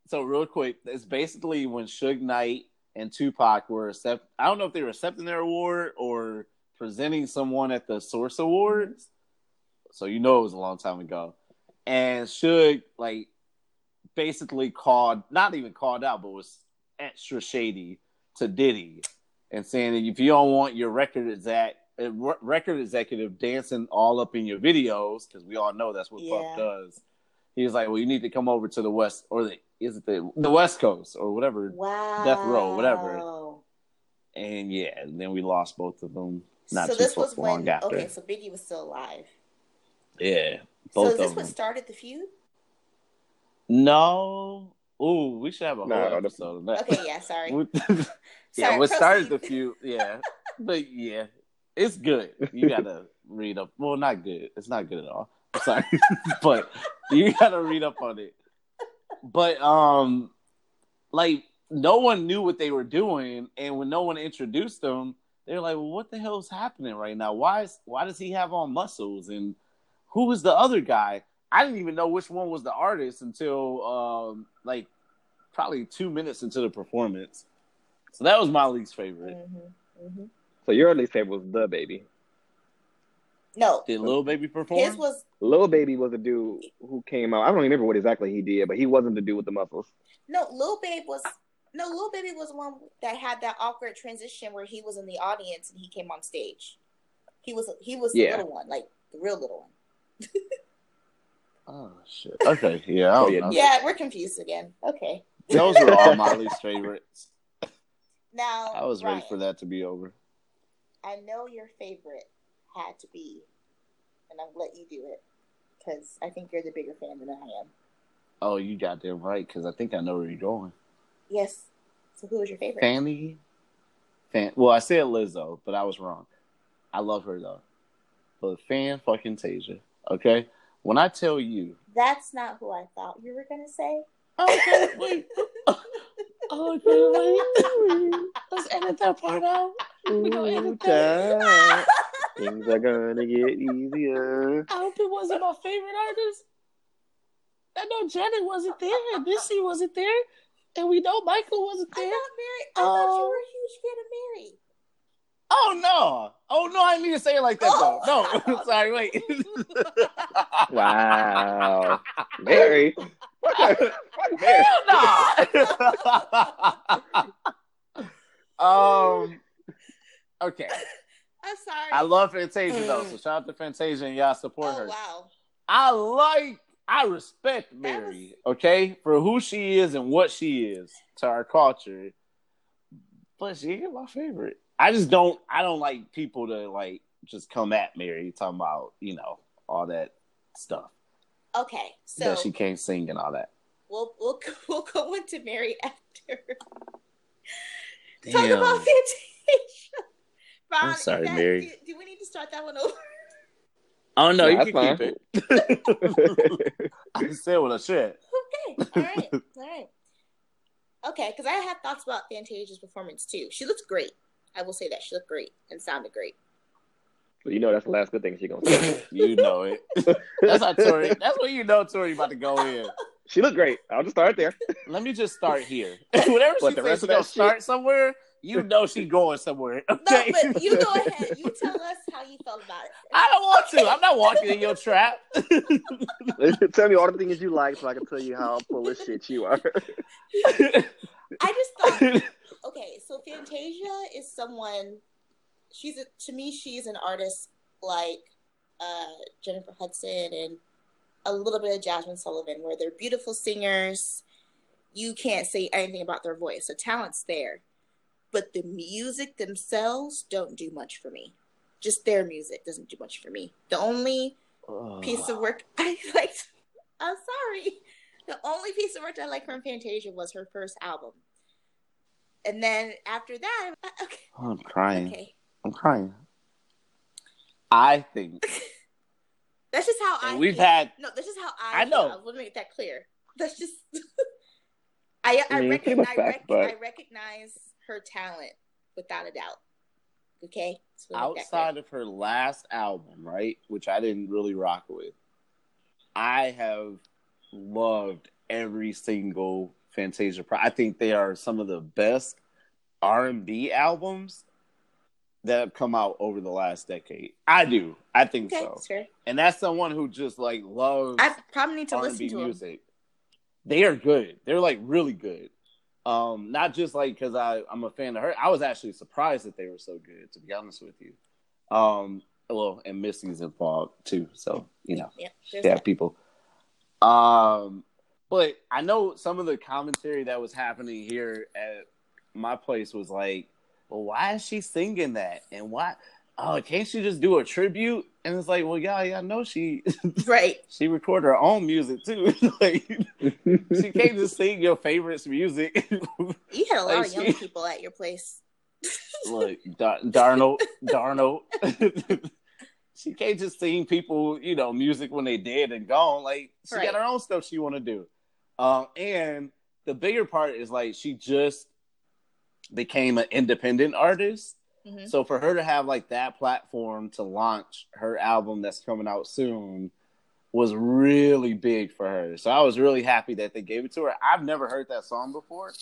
So real quick, it's basically when Suge Knight and Tupac were accept. I don't know if they were accepting their award or presenting someone at the Source Awards. So you know it was a long time ago, and Suge like basically called, not even called out, but was extra shady to Diddy and saying that if you don't want your record exec, uh, record executive dancing all up in your videos, because we all know that's what Yeah. Puff does. He was like, "Well, you need to come over to the west, or the is it the the West Coast or whatever." Wow. Death Row, whatever. And yeah, and then we lost both of them Not so too this was when after. okay, so Biggie was still alive. Yeah, So both is this of what started the feud? No. Ooh, we should have a whole No, the- episode of that. Okay, yeah, sorry. We- yeah, Sorry, what started the feud? Yeah, but yeah, it's good. You gotta read up. Well, not good. It's not good at all. I'm sorry, but you gotta read up on it. But um, like no one knew what they were doing, and when no one introduced them, they're like, "Well, what the hell is happening right now? Why is why does he have on muscles? And who was the other guy? I didn't even know which one was the artist until um, like probably two minutes into the performance. So that was my least favorite. hmm hmm So your least favorite was DaBaby. No, Did Lil Baby perform? his was Lil Baby was a dude who came out. I don't remember what exactly he did, but he wasn't the dude with the muscles. no. Lil Baby was no. Lil Baby was one that had that awkward transition where he was in the audience and he came on stage. He was he was the Yeah. little one, like the real little one. oh shit. Okay, yeah, I Oh, don't yeah. know. Yeah, we're confused again. Okay, Those were all my least favorites. now I was ready for that to be over. I know your favorite had to be, and I'll let you do it because I think you're the bigger fan than I am. Oh, you got them right because I think I know where you're going. Yes. So who was your favorite? Fanny, fan. Well, I said Lizzo, but I was wrong. I love her though. But fan fucking Tasia. Okay, when I tell you, That's not who I thought you were gonna say. Oh, okay, wait, oh, okay, wait, let's edit that part out. We gonna edit that. Things are gonna get easier. I hope it wasn't my favorite artist. I know Janet wasn't there, and Missy wasn't there, and we know Michael wasn't I there. thought Mary. I thought you Oh. were a um, huge fan of Mary. Oh no! Oh no! I didn't mean to say it like that though. No, sorry. Wait. Wow, Mary. Fuck Mary. Hell no! um. Okay, I'm sorry. I love Fantasia though, so shout out to Fantasia and y'all support Oh her. wow. I like, I respect Mary, okay, for who she is and what she is to our culture. But she ain't my favorite. I just don't. I don't like people to like just come at Mary talking about you know all that stuff Okay, so that she can't sing and all that. we'll we'll we'll go into Mary after. Talk about Fantasia. Ron, I'm sorry, that- Mary. Do, do we need to start that one over? Oh no, Nah, you that's can keep it. I said what I said. Okay. All right. All right. Okay, because I had thoughts about Fantasia's performance too. She looked great. I will say that she looked great and sounded great. So you know that's the last good thing she's gonna say. You know it. That's how Tori. That's when you know Tori about to go in. She looked great. I'll just start there. Let me just start here. Whatever But she the says rest she's gonna that start somewhere, you know she's going somewhere. No, Okay. but you go ahead. You tell us how you felt about it. I don't want to. I'm not walking in your trap. tell me all the things you like, so I can tell you how full of shit you are. I just thought, okay, so Fantasia is someone. She's a, to me, she's an artist like uh, Jennifer Hudson and a little bit of Jazmine Sullivan, where they're beautiful singers. You can't say anything about their voice. The talent's there, but the music themselves don't do much for me. Just their music doesn't do much for me. The only piece of work I liked. I'm sorry. The only piece of work I liked from Fantasia was her first album. And then after that, I- okay, Oh, I'm crying. okay. I'm crying. I think That's just how I. we've feel. had no. That's just how I. I know. Feel. I want to make that clear. That's just. I I, I mean, recognize, much I, rec- but- I recognize her talent without a doubt. Okay. So we'll make that clear. outside of her last album, right, which I didn't really rock with, I have loved every single Fantasia. I think they are some of the best R and B albums that have come out over the last decade. I do. I think Okay, so. fair. And that's someone who just like loves I probably need to R and listen to them. music. They are good. They're like really good. Um, not just like because I I'm a fan of her. I was actually surprised that they were so good. To be honest with you, um, well, and Missy's involved too. So you know, Yeah. yeah, people. Um, but I know some of the commentary that was happening here at my place was like, "Well, why is she singing that? And why?" "Oh, can't she just do a tribute?" And it's like, "Well, yeah, yeah, I know she Right. she record her own music too. like she can't just sing your favorites music." You had a lot Like, of young she- people at your place. Look, Dar- Darnold, Darnold. she can't just sing people, you know, music when they dead and gone. Like she Right. got her own stuff she want to do. Um, and the bigger part is like she just became an independent artist. Mhm. So for her to have like that platform to launch her album that's coming out soon was really big for her. So I was really happy that they gave it to her. I've never heard that song before.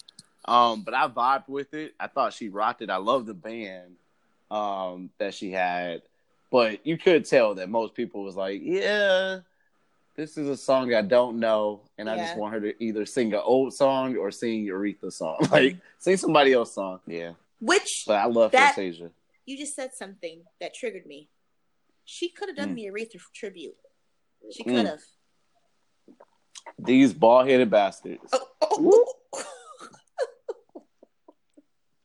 Um, but I vibed with it. I thought she rocked it. I love the band um that she had. But you could tell that most people was like, Yeah, this is a song I don't know, and I just want her to either sing an old song or sing Aretha song. Like sing somebody else's song. Yeah. Which But I love That- Fantasia. you just said something that triggered me. She could have done Mm. the Aretha tribute. She Mm. could have. These bald headed bastards. Oh, oh, oh.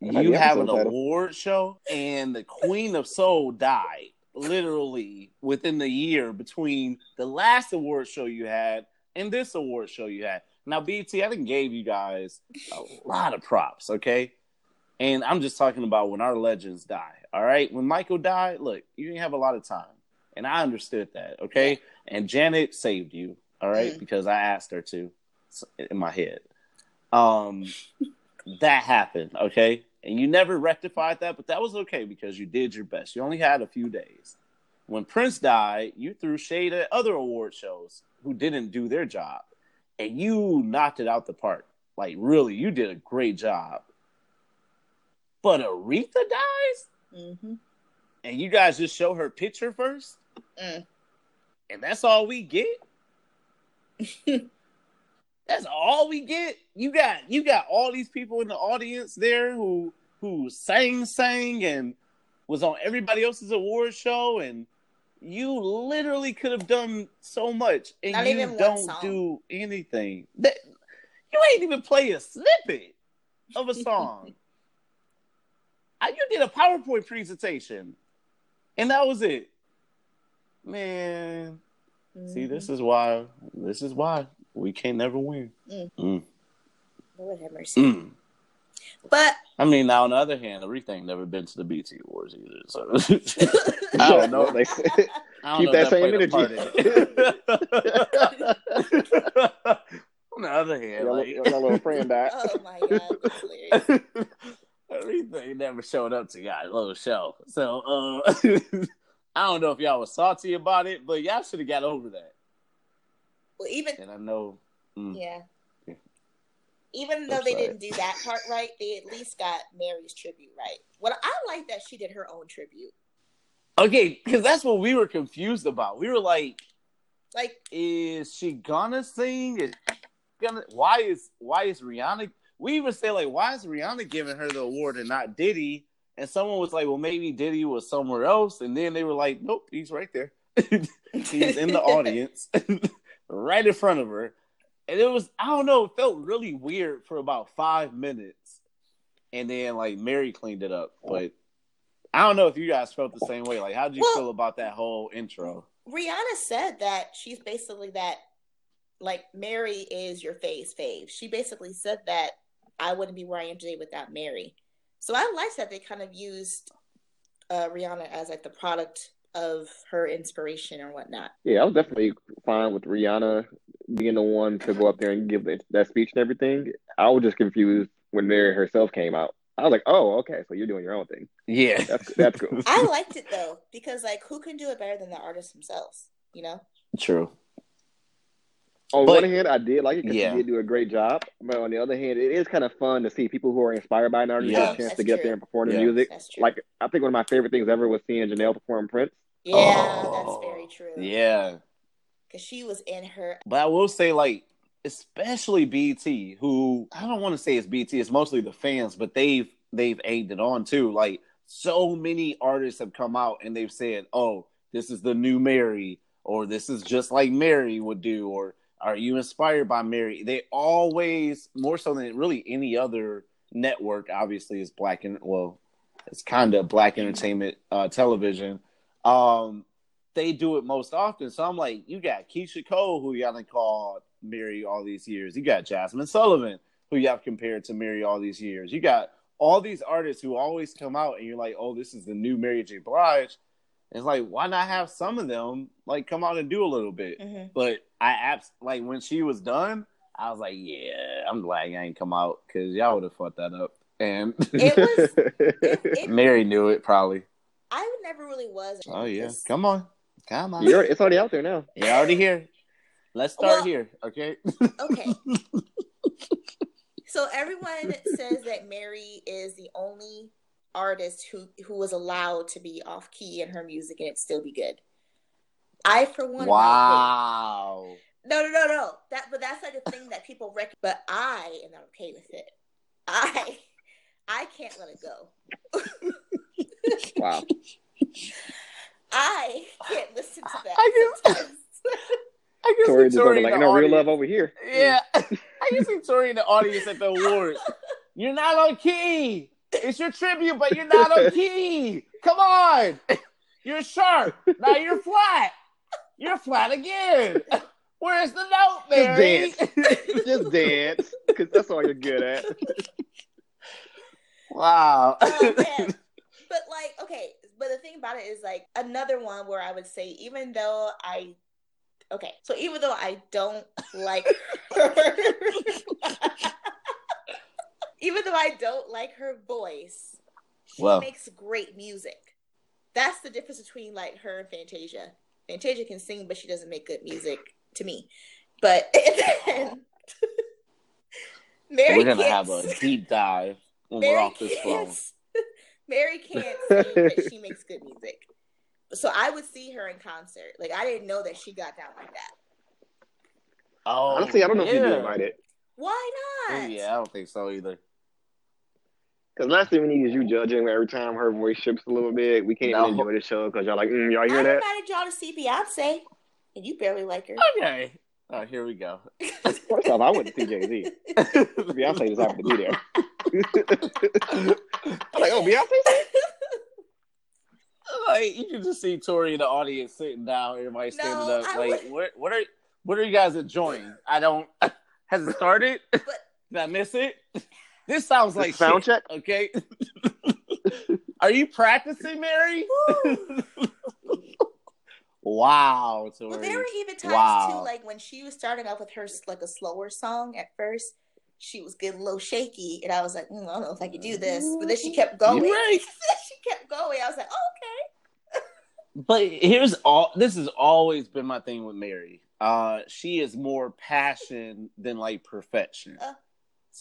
You have an award show and the queen of soul died literally within the year between the last award show you had and this award show you had. Now BET i didn't gave you guys a lot of props okay? And i'm just talking about when our legends die all right? When michael died look you didn't have a lot of time and i understood that okay? And janet saved you all right? Mm. because i asked her to in my head. Um that happened, okay? And you never rectified that, but that was okay because you did your best. You only had a few days. When Prince died, you threw shade at other award shows who didn't do their job, and you knocked it out the park. Like, really, you did a great job. But Aretha dies, Mhm. and you guys just show her picture first, Mm. and that's all we get. That's all we get. You got you got all these people in the audience there who who sang sang and was on everybody else's award show and you literally could have done so much and Not you don't do anything. That you ain't even play a snippet of a song. I, you did a PowerPoint presentation and that was it. Man, See, this Mhm. is why. This is why we can't never win. Mm. Mm. Lord have mercy. Mm. But I mean, now on the other hand, Aretha ain't never been to the BET Awards either. So I don't know. They I don't Keep know that if same played a part in it. on the other hand, your, like, your little friend died. oh my god. Aretha ain't never showed up to y'all little show. So uh, I don't know if y'all was salty about it, but y'all should have got over that. Well, even And I know. mm. yeah, Yeah. even though That's they right. didn't do that part right, they at least got Mary's tribute right. Well, I like that she did her own tribute. Okay, because that's what we were confused about. We were like, Like, is she gonna sing? Is gonna why is why is Rihanna we even say like why is Rihanna giving her the award and not Diddy? And someone was like, Well maybe Diddy was somewhere else, and then they were like, Nope, he's right there. he's in the audience, right in front of her. And it was I don't know, it felt really weird for about five minutes. And then like Mary cleaned it up. But I don't know if you guys felt the same way. Like how did you Well- feel about that whole intro? Rihanna said that she's basically that, like Mary is your face fave. She basically said that I wouldn't be where I am today without Mary. So I like that they kind of used uh, Rihanna as like the product of her inspiration or whatnot. Yeah, I was definitely fine with Rihanna being the one to go up there and give that speech and everything. I was just confused when Mary herself came out. I was like, "Oh, okay, so you're doing your own thing. Yeah. That's that's cool." I liked it though because like who can do it better than the artists themselves? You know? True. On But- one hand, I did like it because Yeah. she did do a great job, but on the other hand, it is kind of fun to see people who are inspired by an artist Yeah. get a chance That's to get true. there and perform the Yeah. music. That's true. Like, I think one of my favorite things ever was seeing Janelle perform Prince. yeah, Oh, that's very true. Yeah. because she was in her. But I will say, like, especially BET, who I don't want to say it's BET, it's mostly the fans, but they've they've egged it on too. Like, so many artists have come out and they've said, "Oh, this is the new Mary," or "This is just like Mary would do," or "Are you inspired by Mary?" They always more so than really any other network. Obviously, is black and well, it's kind of black entertainment uh, television. Um, they do it most often. So I'm like, you got Keyshia Cole, who y'all called Mary all these years. You got Jazmine Sullivan, who y'all compared to Mary all these years. You got all these artists who always come out and you're like, oh, this is the new Mary J. Blige. It's like, why not have some of them like come out and do a little bit? Mhm. But I abs like when she was done, I was like, yeah, I'm glad I ain't come out because y'all would have fucked that up. And It was. It, it, Mary knew it probably. I never really was. Oh yeah, Just- come on, come on. You're, it's already out there now. You're already here. Let's start Well- here, okay? Okay. so everyone says that Mary is the only artist who who was allowed to be off key in her music and it still be good. I for one. wow. No, no, no, no. That, but that's like a thing that people rec. But I am not okay with it. I, I can't let it go. Wow. I can't listen to that. I can- sometimes. I can Tori just Tori like, no real love over here. Yeah, I can see Tori in the audience at the awards. You're not on key. It's your tribute, but you're not on key. Come on. You're sharp. Now you're flat. You're flat again. Where's the note, Just dance. Just dance, because that's all you're good at. wow. oh. But like, okay, but the thing about it is like another one where I would say, even though I, okay, so even though I don't like her, even though I don't like her voice, she Well. makes great music. That's the difference between like her and Fantasia. Fantasia can sing, but she doesn't make good music to me. But then, Mary We're gonna have a deep dive when Mary we're off this can't- phone. Mary can't sing, but she makes good music. So I would see her in concert. Like I didn't know that she got down like that. Oh, Honestly, I don't know if you'd be yeah. invited. Why not? yeah, I don't think so either. Because last thing we need is you judging every time her voice shifts a little bit. We can't No. even enjoy the show because y'all like, mm, y'all I hear that? invited y'all to see Beyonce, and you barely like her. Okay. Oh, here we go. First off, I went to see Jay Z. Beyonce just happened to be there. I'm like, oh, Beyonce? like you can just see Tori in the audience sitting down, everybody standing No, up. I Like, would- what? What are what are you guys enjoying? I don't. Has it started? But Did I miss it? This sounds like Sound shit, check? Okay. are you practicing, Mary? wow, Tori. well, there were even times Wow. too, like when she was starting off with her like a slower song at first. She was getting a little shaky, and I was like, mm, I don't know if I could do this. But then she kept going. Right. she kept going. I was like, oh, okay. But here's all this has always been my thing with Mary. Uh she is more passion than like perfection. Uh,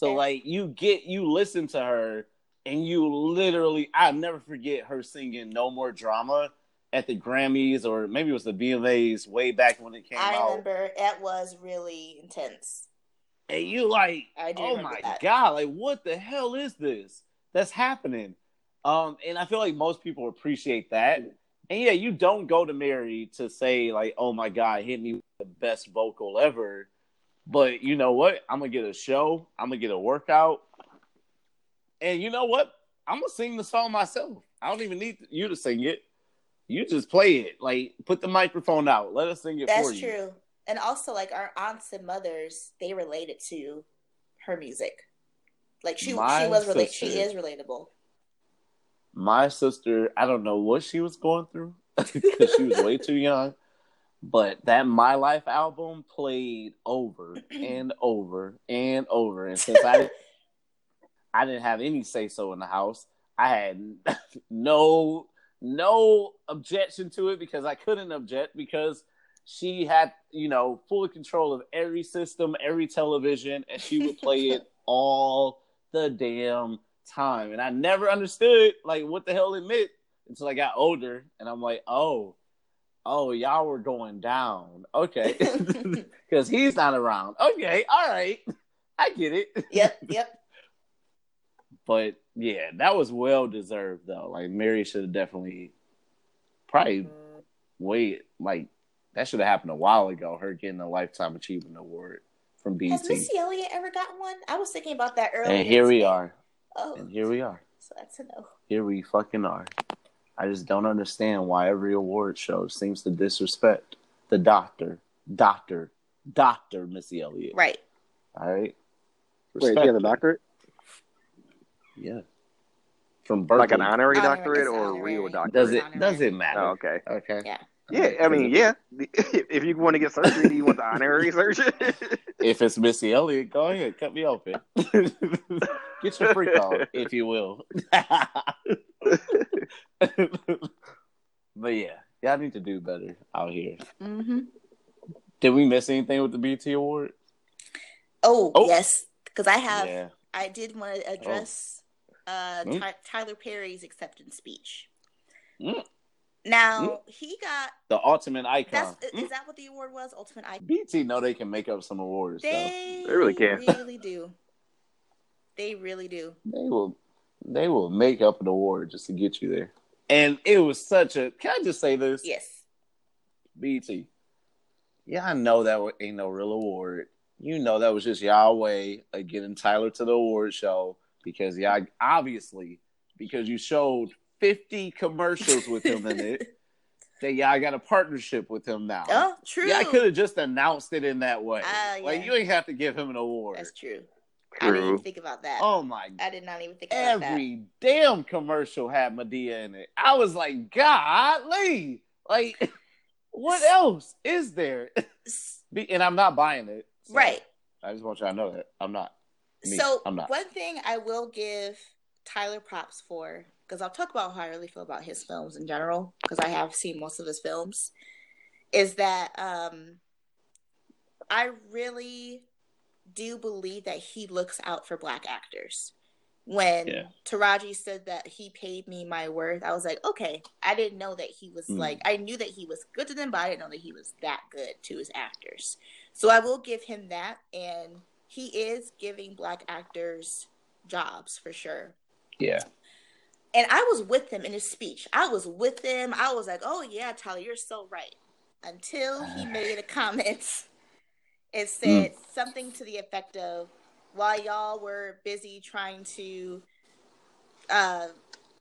so like you get you listen to her and you literally I never forget her singing No More Drama at the Grammys or maybe it was the BMAs way back when it came I out. remember it was really intense. And you like I oh my that. god, like what the hell is this that's happening? Um, and I feel like most people appreciate that. And yeah, you don't go to Mary to say like, "Oh my god, hit me with the best vocal ever." But you know what? I'm gonna get a show. I'm gonna get a workout. And you know what? I'm gonna sing the song myself. I don't even need you to sing it. You just play it. Like, put the microphone out. Let us sing it for That's you. true. And also, like our aunts and mothers, they related to her music. Like she, My she was relate. She is relatable. my sister, I don't know what she was going through because she was way too young. But that My Life album played over and over and over. And since I I didn't have any say so in the house, I had no no objection to it because I couldn't object because she had, you know, full control of every system, every television, and she would play it all the damn time. And I never understood like what the hell it meant until I got older and I'm like, oh, oh, y'all were going down. Okay. Because he's not around. Okay, all right. I get it. Yep, yep. But yeah, that was well deserved though. Like Mary should have definitely probably wait like that should have happened a while ago, her getting a lifetime achievement award from Has BET. Missy Elliott ever gotten one? I was thinking about that earlier. And here we are. Oh, And here we are. so that's a no. here we fucking are. I just don't understand why every award show seems to disrespect the doctor, doctor, doctor Missy Elliott. Right. All right. Wait, Respect she has a doctorate? Yeah. From Berkeley. Like an honorary Honorary- doctorate it's or a real doctorate? Does it does it matter? Oh, okay. Okay. Yeah. Yeah, I mean, yeah. If you want to get surgery, do you want the honorary surgery? If it's Missy Elliott, go ahead, cut me open. Get your freak on, if you will. but yeah, y'all need to do better out here. Mm-hmm. Did we miss anything with the BET Award? Oh, Oh. yes, because I have. yeah. I did want to address uh, Mm. Ty- Tyler Perry's acceptance speech. Mm. Now he got. The ultimate icon. That's Mm. is that what the award was? Ultimate icon. BET know they can make up some awards. though. They, They really can. They really do. They really do. They will they will make up an award just to get you there. And it was such a can I just say this? Yes. BET. Yeah, I know that ain't no real award. You know that was just y'all way of getting Tyler to the award show because y'all obviously because you showed fifty commercials with him in it. That y'all got a partnership with him now. Oh, true. Yeah, I could have just announced it in that way. Ah, Like you ain't have to give him an award. That's true. I didn't even True. think about that. Oh my god. I did not even think about that. every damn commercial had Madea in it. I was like, golly, like, what else is there? and I'm not buying it. So right. I just want y'all to know that I'm not. Me. So I'm not. one thing I will give Tyler props for, because I'll talk about how I really feel about his films in general, because I have seen most of his films, is that um, I really do believe that he looks out for black actors. When Yeah. Taraji said that he paid me my worth, I was like, okay, I didn't know that he was Mm. like, I knew that he was good to them, but I didn't know that he was that good to his actors. So I will give him that. And he is giving black actors jobs for sure. Yeah. And I was with him in his speech. I was with him. I was like, oh, yeah, Tyler, you're so right. Until he made a comment and said something to the effect of, while y'all were busy trying to, uh,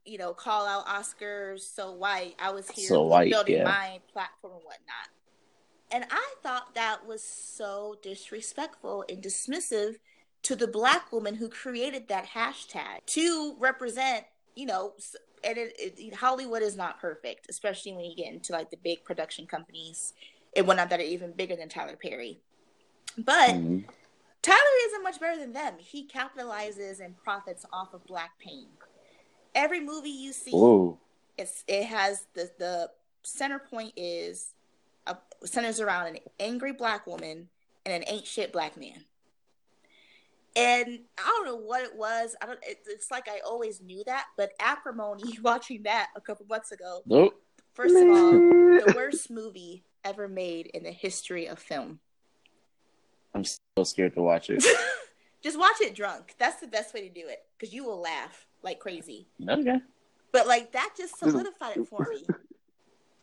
you know, call out Oscars so white, I was here So white, building yeah. my platform and whatnot. And I thought that was so disrespectful and dismissive to the black woman who created that hashtag to represent, you know, and it, it, Hollywood is not perfect, especially when you get into like the big production companies and whatnot that are even bigger than Tyler Perry. But Mhm. Tyler isn't much better than them. He capitalizes and profits off of black pain. Every movie you see, it's it has the the center point is a, centers around an angry black woman and an ain't shit black man. And I don't know what it was. I don't. It, it's like I always knew that, but acrimony watching that a couple months ago. Nope. First of all, the worst movie ever made in the history of film. I'm so scared to watch it. Just watch it drunk. That's the best way to do it because you will laugh like crazy. okay. But like that just solidified it for me.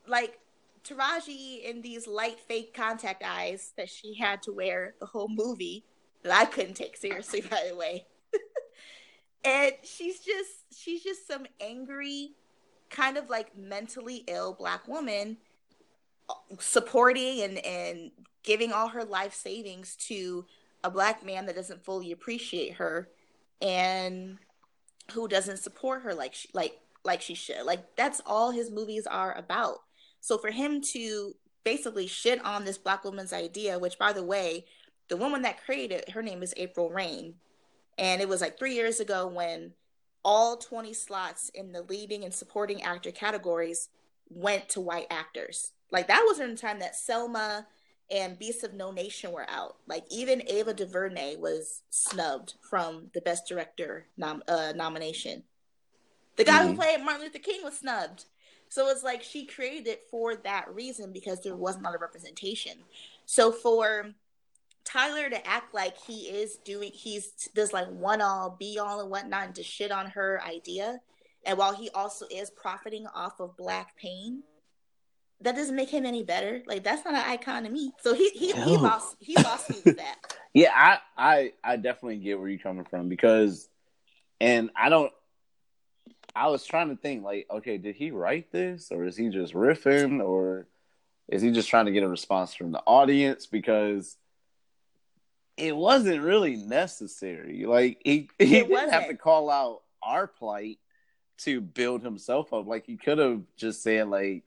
Like Taraji in these light fake contact eyes that she had to wear the whole movie that I couldn't take seriously by the way. and she's just she's just some angry kind of like mentally ill black woman supporting and and giving all her life savings to a black man that doesn't fully appreciate her and who doesn't support her like she like like she should. Like that's all his movies are about. So for him to basically shit on this black woman's idea, which by the way, the woman that created her name is April Reign. And it was like three years ago when all 20 slots in the leading and supporting actor categories went to white actors. Like that was in the time that Selma and Beasts of No Nation were out. Like even Ava DuVernay was snubbed from the Best Director nom- uh, nomination. The guy who Mhm. played Martin Luther King was snubbed. So it's like she created it for that reason because there wasn't a lot of representation. So for Tyler to act like he is doing, he's this like one all, be all, and whatnot, and to shit on her idea, and while he also is profiting off of black pain, that doesn't make him any better. Like that's not an icon to me. So he he, he lost he lost me with that. Yeah, I, I I definitely get where you're coming from because and I don't I was trying to think like, okay, did he write this or is he just riffing or is he just trying to get a response from the audience because it wasn't really necessary. Like he he didn't have to call out our plight to build himself up. Like he could have just said like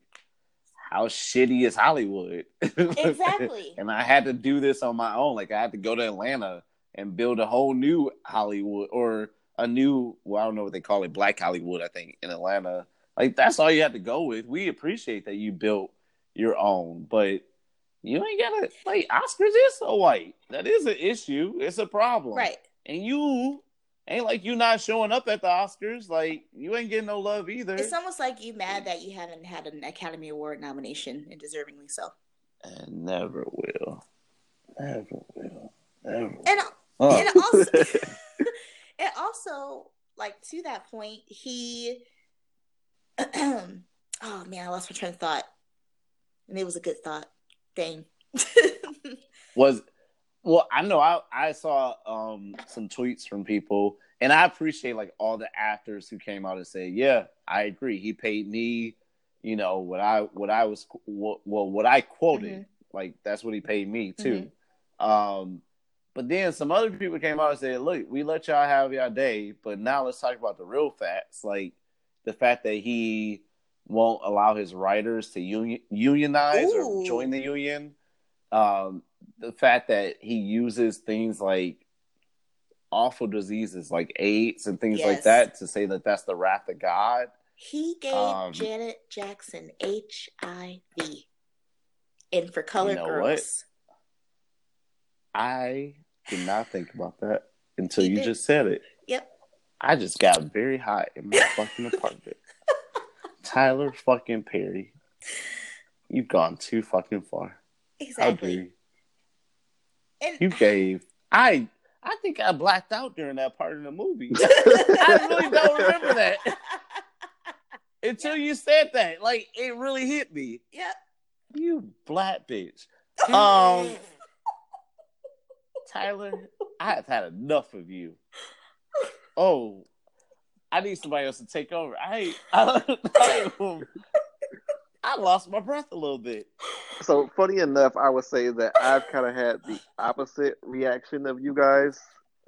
how shitty is Hollywood? Exactly. and I had to do this on my own. Like I had to go to Atlanta and build a whole new Hollywood or a new well, I don't know what they call it, Black Hollywood, I think, in Atlanta. Like that's all you had to go with. We appreciate that you built your own, but you ain't gotta like Oscars is so white. That is an issue. It's a problem. Right. And you ain't like you not showing up at the Oscars. Like you ain't getting no love either. It's almost like you mad that you haven't had an Academy Award nomination and deservingly so. and never will. Never will. Never will. And Huh. and also, and also, like to that point, he. oh man, I lost my train of thought, and it was a good thought. Dang. was well i know i i saw um some tweets from people and i appreciate like all the actors who came out and said yeah i agree. He paid me you know what i what i was what, well what i quoted. Like that's what he paid me too. Um but then some other people came out and said look we let y'all have your day but now let's talk about the real facts like the fact that he won't allow his writers to union unionize Ooh. or join the union um the fact that he uses things like awful diseases like AIDS and things like that to say that that's the wrath of God. He gave Um, Janet Jackson HIV, and for Colored Girls. I did not think about that until He you did. just said it. Yep. I just got very hot in my fucking apartment. Tyler fucking Perry, you've gone too fucking far. Exactly. you? And You gave I I think I blacked out during that part of the movie. I really don't remember that until you said that. Like it really hit me. Yep. You black bitch. Um, Tyler, I have had enough of you. Oh, I need somebody else to take over. I I, I, I lost my breath a little bit. So funny enough, I would say that I've kind of had the opposite reaction of you guys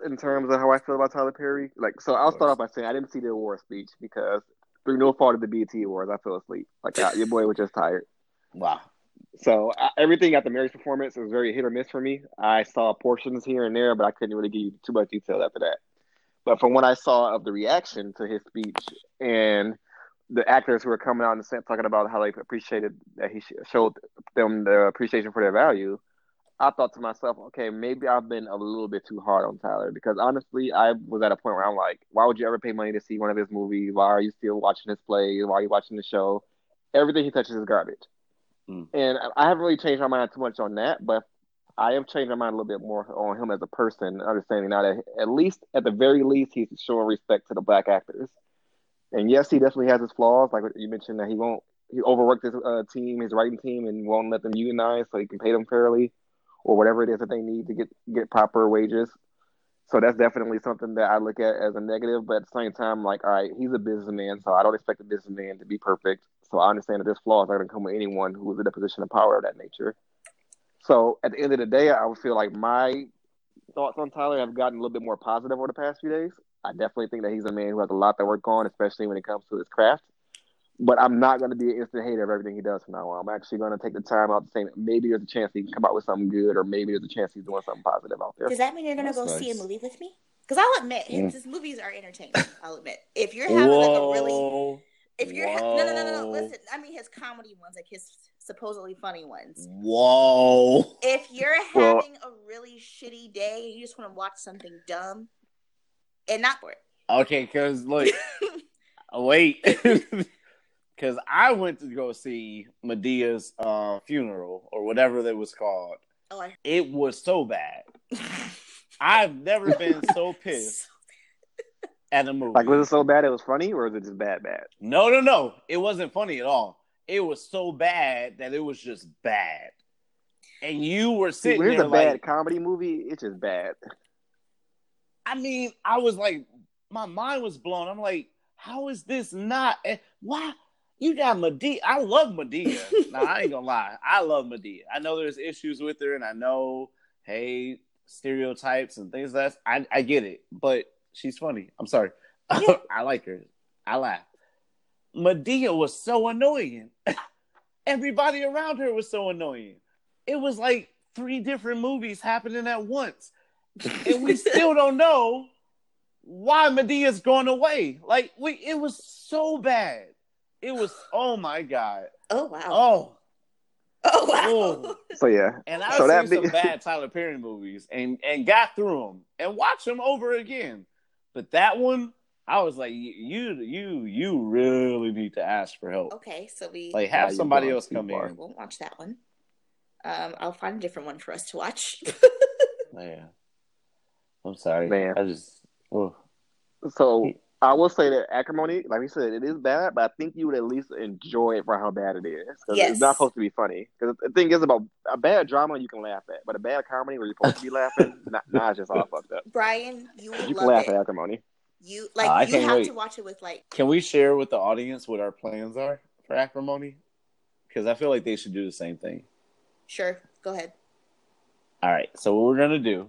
in terms of how I feel about Tyler Perry. Like, so I'll start off by saying I didn't see the award speech because through no fault of the BET Awards, I fell asleep. Like, I, your boy was just tired. Wow. So I, everything at the Mary's performance was very hit or miss for me. I saw portions here and there, but I couldn't really give you too much detail after that. But from what I saw of the reaction to his speech and the actors who were coming out and talking about how they appreciated that he showed them their appreciation for their value, I thought to myself, okay, maybe I've been a little bit too hard on Tyler because honestly, I was at a point where I'm like, why would you ever pay money to see one of his movies? Why are you still watching his plays? Why are you watching the show? Everything he touches is garbage. Mm. And I haven't really changed my mind too much on that, but I am changing my mind a little bit more on him as a person, understanding now that at least, at the very least, he's showing respect to the black actors. And yes, he definitely has his flaws. Like you mentioned, that he won't he overworked his uh, team, his writing team, and won't let them unionize so he can pay them fairly, or whatever it is that they need to get get proper wages. So that's definitely something that I look at as a negative. But at the same time, like, all right, he's a businessman, so I don't expect a businessman to be perfect. So I understand that there's flaws are going to come with anyone who is in a position of power of that nature. So at the end of the day, I would feel like my thoughts on Tyler have gotten a little bit more positive over the past few days. I definitely think that he's a man who has a lot to work on, especially when it comes to his craft. But I'm not going to be an instant hater of everything he does from now on. I'm actually going to take the time out to say maybe there's a chance he can come out with something good, or maybe there's a chance he's doing something positive out there. Does that mean you're gonna That's go see a movie with me? Because I'll admit, his, Mm. his movies are entertaining. I'll admit. If you're having like a really, if you're ha- no, no, no, no, no, listen. I mean his comedy ones, like his supposedly funny ones. Whoa. If you're Well- having a really shitty day and you just want to watch something dumb and not bored, Okay, because look, wait, because I went to go see Madea's uh, funeral or whatever that was called. oh, I. It was so bad. I've never been so pissed at a movie. Like, was it so bad it was funny, or was it just bad, bad? No, no, no. It wasn't funny at all. It was so bad that it was just bad. And you were sitting it's there a bad comedy movie, it's just bad. I mean, I was like, my mind was blown. I'm like, how is this not? eh, Why you got Madea? I love Madea. nah, I ain't gonna lie. I love Madea. I know there's issues with her, and I know, hey, stereotypes and things like that. I I get it, but she's funny. I'm sorry. Yeah. I like her. I laugh. Madea was so annoying. Everybody around her was so annoying. It was like three different movies happening at once. And we still don't know why Madea's going away. Like we it was so bad. It was oh my god. Oh wow. Oh. Oh wow. Oh. So yeah, And I've So seen be- some bad Tyler Perry movies and and got through them and watched them over again. But that one, I was like, you you you really need to ask for help. Okay, so we Like have somebody else come far. in. won't watch that one. Um, I'll find a different one for us to watch. Yeah. I'm sorry. Man. I just oh. so I will say that acrimony, like we said, it is bad, but I think you would at least enjoy it for how bad it is. 'Cause Yes. It's not supposed to be funny. Because the thing is about a bad drama, you can laugh at, but a bad comedy where you're supposed to be laughing, not, nah, it's just all fucked up. Brian, you would You can love laugh it. at acrimony. You uh, I like you have wait. to watch it with like Can we share with the audience what our plans are for acrimony? Because I feel like they should do the same thing. sure, go ahead. All right. So what we're gonna do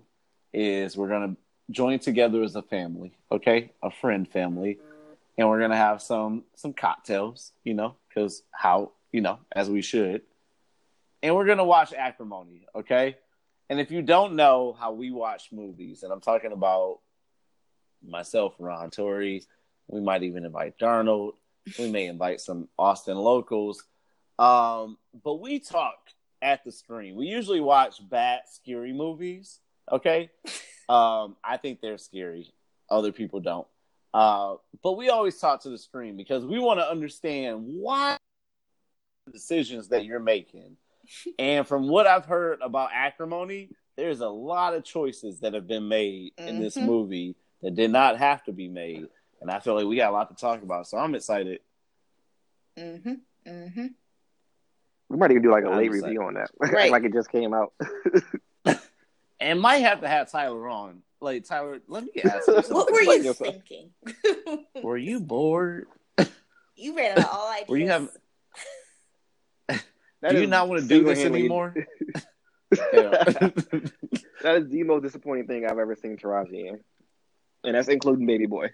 is we're gonna join together as a family, okay, a friend family, and we're gonna have some some cocktails, you know, because how you know as we should, and we're gonna watch acrimony, okay. And if you don't know how we watch movies, and I'm talking about myself, Ron Tori, we might even invite Darnold. We may invite some Austin locals. Um, but we talk at the screen. We usually watch bad, scary movies. Okay. Um, I think they're scary. Other people don't. Uh, but we always talk to the screen because we want to understand why the decisions that you're making. and from what I've heard about acrimony, there's a lot of choices that have been made in this Mhm. movie that did not have to be made. And I feel like we got a lot to talk about. So I'm excited. Mm-hmm. Mm-hmm. We might even do like a I'm late excited. review on that, Right. like it just came out. And might have to have Tyler on. Like Tyler, let me ask you What something. were you yourself. thinking? Were you bored? you ran out of all ideas. Were you having? That do you not want to do this anymore? that is the most disappointing thing I've ever seen Taraji in, and that's including Baby Boy.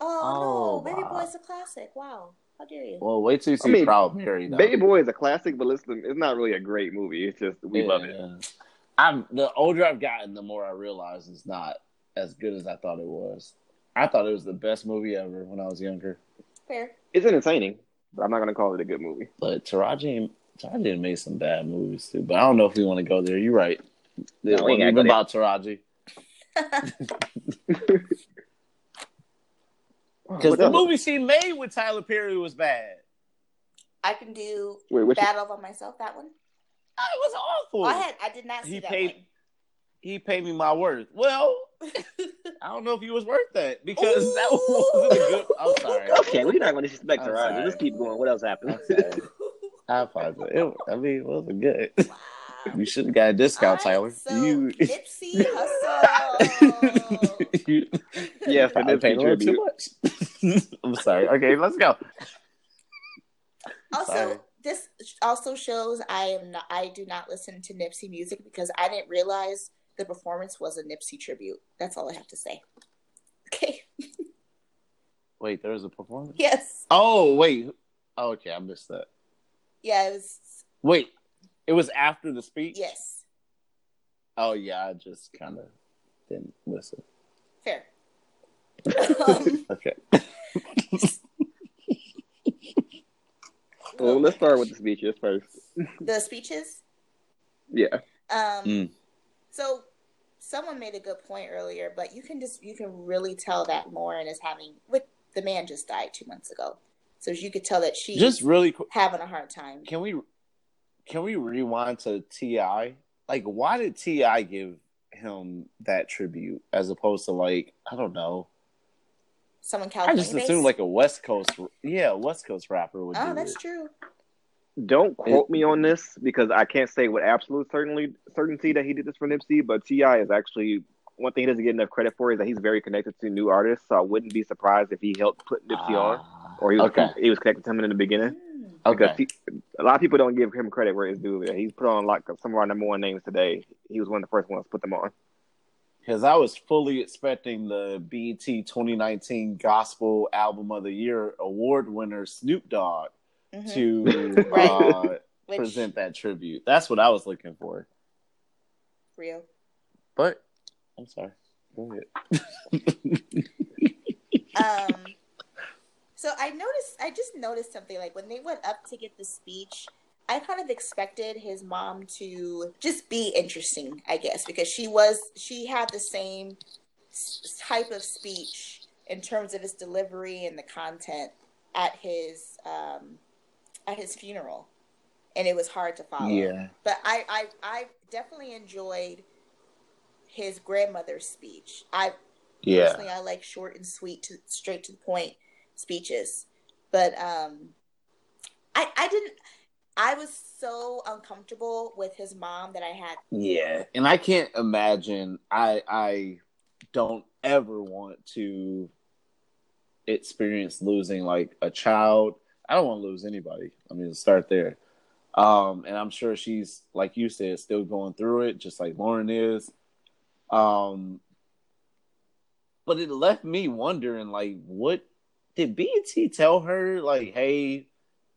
Oh, Oh, no, Baby wow. Boy's a classic. Wow, how dare you? well, wait till you see I mean, Proud Mary. Though. Baby Boy is a classic, but listen, it's not really a great movie. It's just we love it. Yeah. I'm the older I've gotten, the more I realize it's not as good as I thought it was. I thought it was the best movie ever when I was younger. Fair. It's entertaining, but I'm not gonna call it a good movie. But Taraji, Taraji made some bad movies too. But I don't know if we want to go there. You're right. No, It we ain't wasn't even about Taraji because the movie she made with Tyler Perry was bad. I can do Wait, which Battle by myself. That one. Ah, It was awful. Oh, I had. I did not see He that paid- he paid me my worth. Well. I don't know if he was worth that because that wasn't a good. I'm sorry. Okay, we're not gonna disrespect I'm Let's keep going. What else happened? I'm sorry. I apologize. It, I mean, it wasn't good. Wow. You should have got a discount, All right, Tyler. so you, Nipsey Hussle. you yes, the probably paid Nipsey tribute. too much. I'm sorry. Okay, let's go. Also, Sorry. this also shows I am not. I do not listen to Nipsey music because I didn't realize the performance was a Nipsey tribute. That's all I have to say. Okay. Wait, there was a performance. Yes. Oh wait. Oh, okay, I missed that. Yeah. It was. Wait, it was after the speech. Yes. Oh yeah, I just kind of didn't listen. Fair. um, Okay. Well, let's start with the speeches first. the speeches. Yeah. Um. Mm. So, someone made a good point earlier, but you can just you can really tell that Lauren is having. With the man just died two months ago, so you could tell that she's Just really quick. having a hard time. Can we can we rewind to T.I.? Like, why did T.I. give him that tribute as opposed to like I don't know? Someone California. I just based? assumed like a West Coast, yeah, West Coast rapper would Oh, do that's it. true. Don't quote me on this because I can't say with absolute certainly certainty that he did this for Nipsey, but T.I. is actually one thing he doesn't get enough credit for is that he's very connected to new artists. So I wouldn't be surprised if he helped put Nipsey on, Ah, or he was okay. he was connected to him in the beginning. Because okay. he, a lot of people don't give him credit where it's due. He's put on like some of our number one names today. He was one of the first ones to put them on. Because I was fully expecting the BET 2019 Gospel Album of the Year award winner Snoop Dogg Mhm. to Right. uh, Which, present that tribute. That's what I was looking for. real. But I'm sorry. Go ahead. um so i noticed i just noticed something like when they went up to get the speech i kind of expected his mom to just be interesting i guess because she was she had the same type of speech in terms of its delivery and the content at his um at his funeral and it was hard to follow yeah. but I, I I definitely enjoyed his grandmother's speech. I Yeah. personally I like short and sweet to straight to the point speeches. But um I I didn't I was so uncomfortable with his mom that I had Yeah. And I can't imagine I I don't ever want to experience losing like a child. I don't want to lose anybody. I mean, start there. Um, and I'm sure she's like you said, still going through it, just like Lauren is. Um, but it left me wondering, like, what did BET tell her? Like, hey,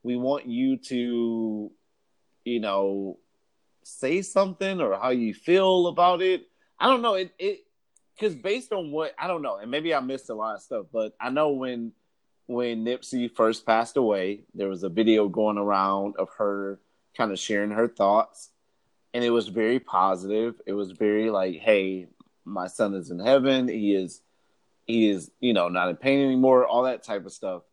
we want you to, you know, say something or how you feel about it. I don't know. It it because based on what I don't know, and maybe I missed a lot of stuff, but I know when when Nipsey first passed away, there was a video going around of her kind of sharing her thoughts, and it was very positive. It was very like, "Hey, my son is in heaven. He is, is, you know, not in pain anymore." All that type of stuff.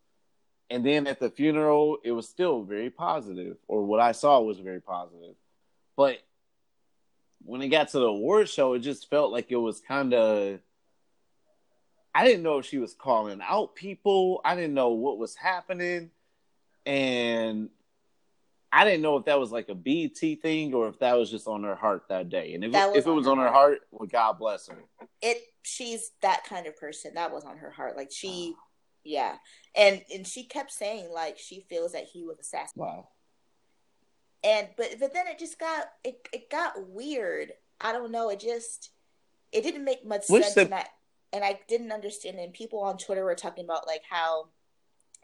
And then at the funeral, it was still very positive, or what I saw was very positive. But when it got to the award show, it just felt like it was kind of. I didn't know if she was calling out people. I didn't know what was happening, and I didn't know if that was like a BET thing or if that was just on her heart that day. And if, was if it on was on her heart. heart, well, God bless her. it she's that kind of person. That was on her heart. Like she yeah. And and she kept saying like she feels that he was assassinated. Wow. and but but then it just got it, it got weird i don't know it just it didn't make much Which sense the- and i and i didn't understand and people on twitter were talking about like how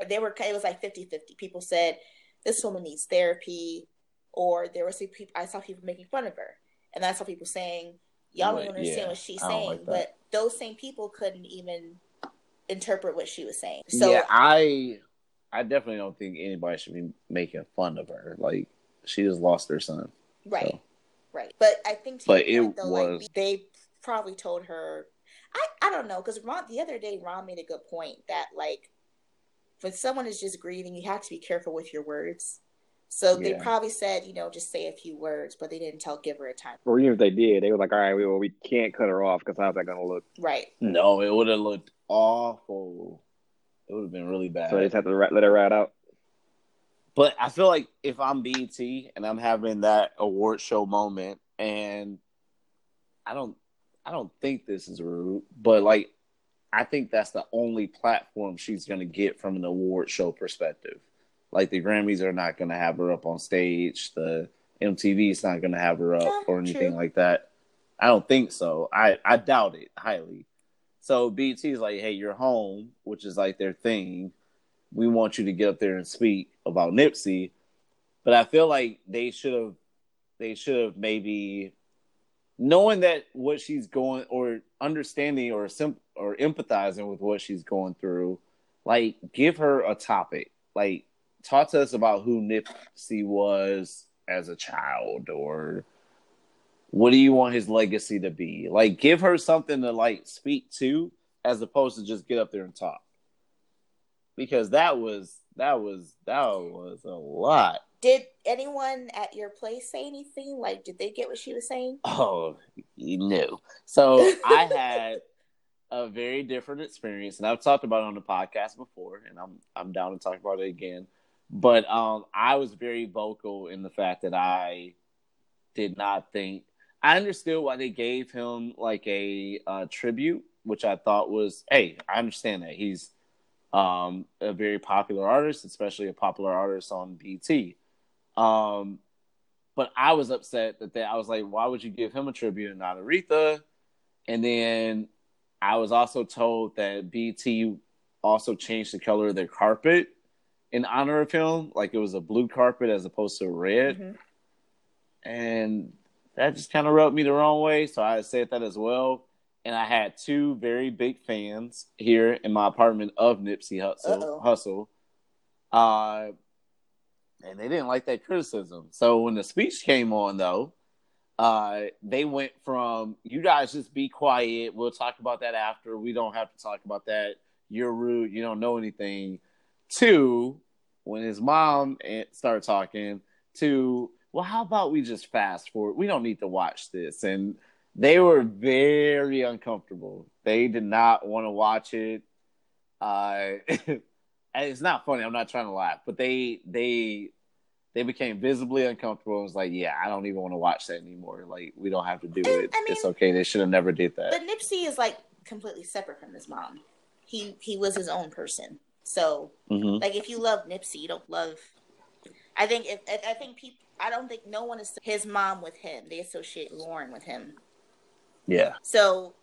they were it was like 50 50 people said this woman needs therapy or there was some people i saw people making fun of her and i saw people saying y'all Right, don't understand yeah, what she's saying like but those same people couldn't even interpret what she was saying so yeah, I I definitely don't think anybody should be making fun of her. Like she just lost her son. Right. So. Right. But I think But it point, though, was- like they probably told her I, I don't know, because Ron the other day Ron made a good point that like when someone is just grieving, you have to be careful with your words. So they Yeah. probably said, you know, just say a few words, but they didn't tell give her a time. Or even if they did, they were like, all right, well, we can't cut her off because how's that going to look? Right. No, it would have looked awful. It would have been really bad. So they just have to ra- let her ride out. But I feel like if I'm BET and I'm having that award show moment, and I don't, I don't think this is rude, but like, I think that's the only platform she's gonna get from an award show perspective. Like the Grammys are not gonna have her up on stage, the MTV is not gonna have her up Yeah, or anything true. like that. I don't think so. I I doubt it highly. So BET is like, hey, you're home, which is like their thing we want you to get up there and speak about Nipsey. But I feel like they should have they should have maybe knowing that what she's going or understanding or sim- or empathizing with what she's going through, like give her a topic. Like talk to us about who Nipsey was as a child or what do you want his legacy to be? Like give her something to like speak to as opposed to just get up there and talk because that was that was that was a lot. Did anyone at your place say anything? Like, did they get what she was saying? Oh, you knew. So I had a very different experience, and I've talked about it on the podcast before, and I'm I'm down to talk about it again. But um, I was very vocal in the fact that I did not think I understood why they gave him like a uh, tribute, which I thought was, hey, I understand that he's um, a very popular artist, especially a popular artist on BET. Um, but I was upset that they, I was like, why would you give him a tribute and not Aretha? And then I was also told that BET also changed the color of their carpet in honor of him, like it was a blue carpet as opposed to red. Mm-hmm. And that just kind of rubbed me the wrong way. So I said that as well. And I had two very big fans here in my apartment of Nipsey Hustle. Hussle. Uh, and they didn't like that criticism. So when the speech came on, though, uh, they went from "you guys just be quiet, we'll talk about that after. We don't have to talk about that. You're rude. You don't know anything." To when his mom started talking, to well, how about we just fast forward? We don't need to watch this. And they were very uncomfortable. They did not want to watch it. Uh, it's not funny. I'm not trying to laugh, but they they they became visibly uncomfortable. and was like, yeah, I don't even want to watch that anymore. Like, we don't have to do and, it. I mean, it's okay. They should have never did that. But Nipsey is like completely separate from his mom. He he was his own person. So, mm-hmm. like, if you love Nipsey, you don't love. I think if I think people. I don't think no one is his mom with him. They associate Lauren with him. Yeah. So,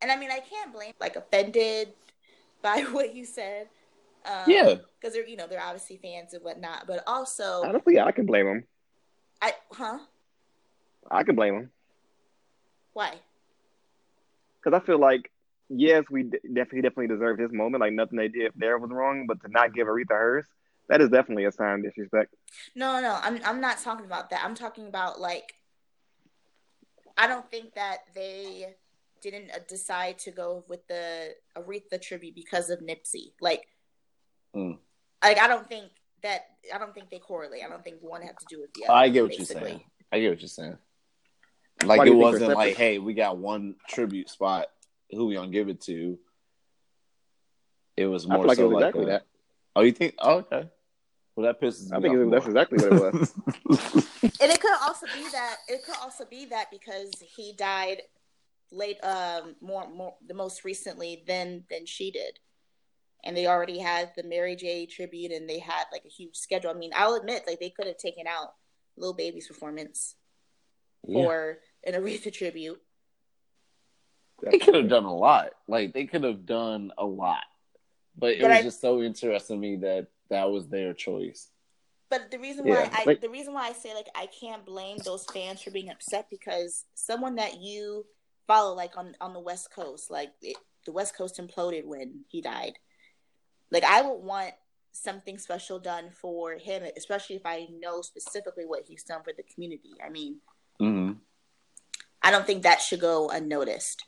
and I mean, I can't blame like offended by what you said. Um, yeah. Because they're you know they're obviously fans and whatnot, but also i honestly, I can blame them. I huh? I can blame them. Why? Because I feel like yes, we definitely definitely deserve his moment. Like nothing they did there was wrong, but to not give Aretha hers, that is definitely a sign of disrespect. No, no, I'm I'm not talking about that. I'm talking about like I don't think that they didn't uh, decide to go with the Aretha tribute because of Nipsey. Like, mm. like I don't think that I don't think they correlate. I don't think one had to do with the other. I get what basically. you're saying. I get what you're saying. Like it wasn't like, hey, we got one tribute spot who we gonna give it to. It was more like so it was like exactly a, that. Oh, you think? Oh, okay. Well, that pisses. I think that's exactly what it was. and it could also be that it could also be that because he died late, um, more, more the most recently than than she did, and they already had the Mary J tribute, and they had like a huge schedule. I mean, I'll admit, like they could have taken out Lil Baby's performance yeah. for an Aretha tribute they could have done a lot. Like they could have done a lot, but it but was I, just so interesting to me that that was their choice. But the reason why yeah, I like, the reason why I say like I can't blame those fans for being upset because someone that you follow like on on the West Coast, like it, the West Coast imploded when he died. Like I would want something special done for him, especially if I know specifically what he's done for the community. I mean, mm-hmm. I don't think that should go unnoticed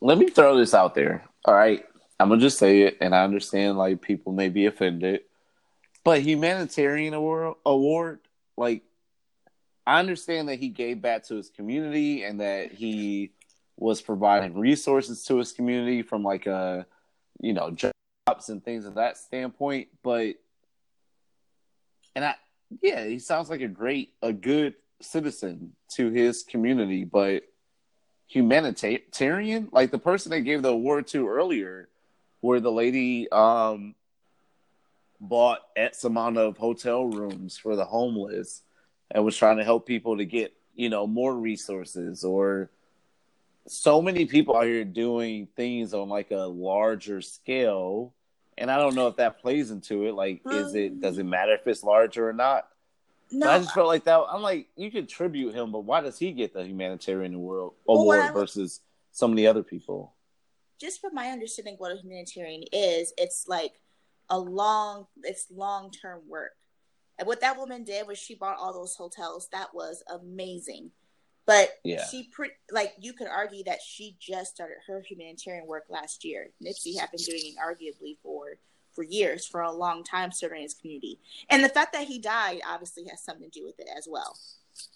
let me throw this out there. All right. I'm gonna just say it, and I understand like people may be offended, but humanitarian award, award, like I understand that he gave back to his community and that he was providing resources to his community from like a, you know, jobs and things of that standpoint. But, and I, yeah, he sounds like a great, a good citizen to his community, but humanitarian. Like the person they gave the award to earlier, where the lady um bought X amount of hotel rooms for the homeless and was trying to help people to get, you know, more resources or so many people out here doing things on like a larger scale. And I don't know if that plays into it. Like, is it does it matter if it's larger or not? No, I just felt like that. I'm like, you could tribute him, but why does he get the humanitarian world award well, versus some of the other people? Just from my understanding, what a humanitarian is, it's like a long, it's long term work. And what that woman did was she bought all those hotels. That was amazing. But yeah. she pretty like you could argue that she just started her humanitarian work last year. Nipsey had been doing it arguably for for years, for a long time, serving his community. And the fact that he died obviously has something to do with it as well.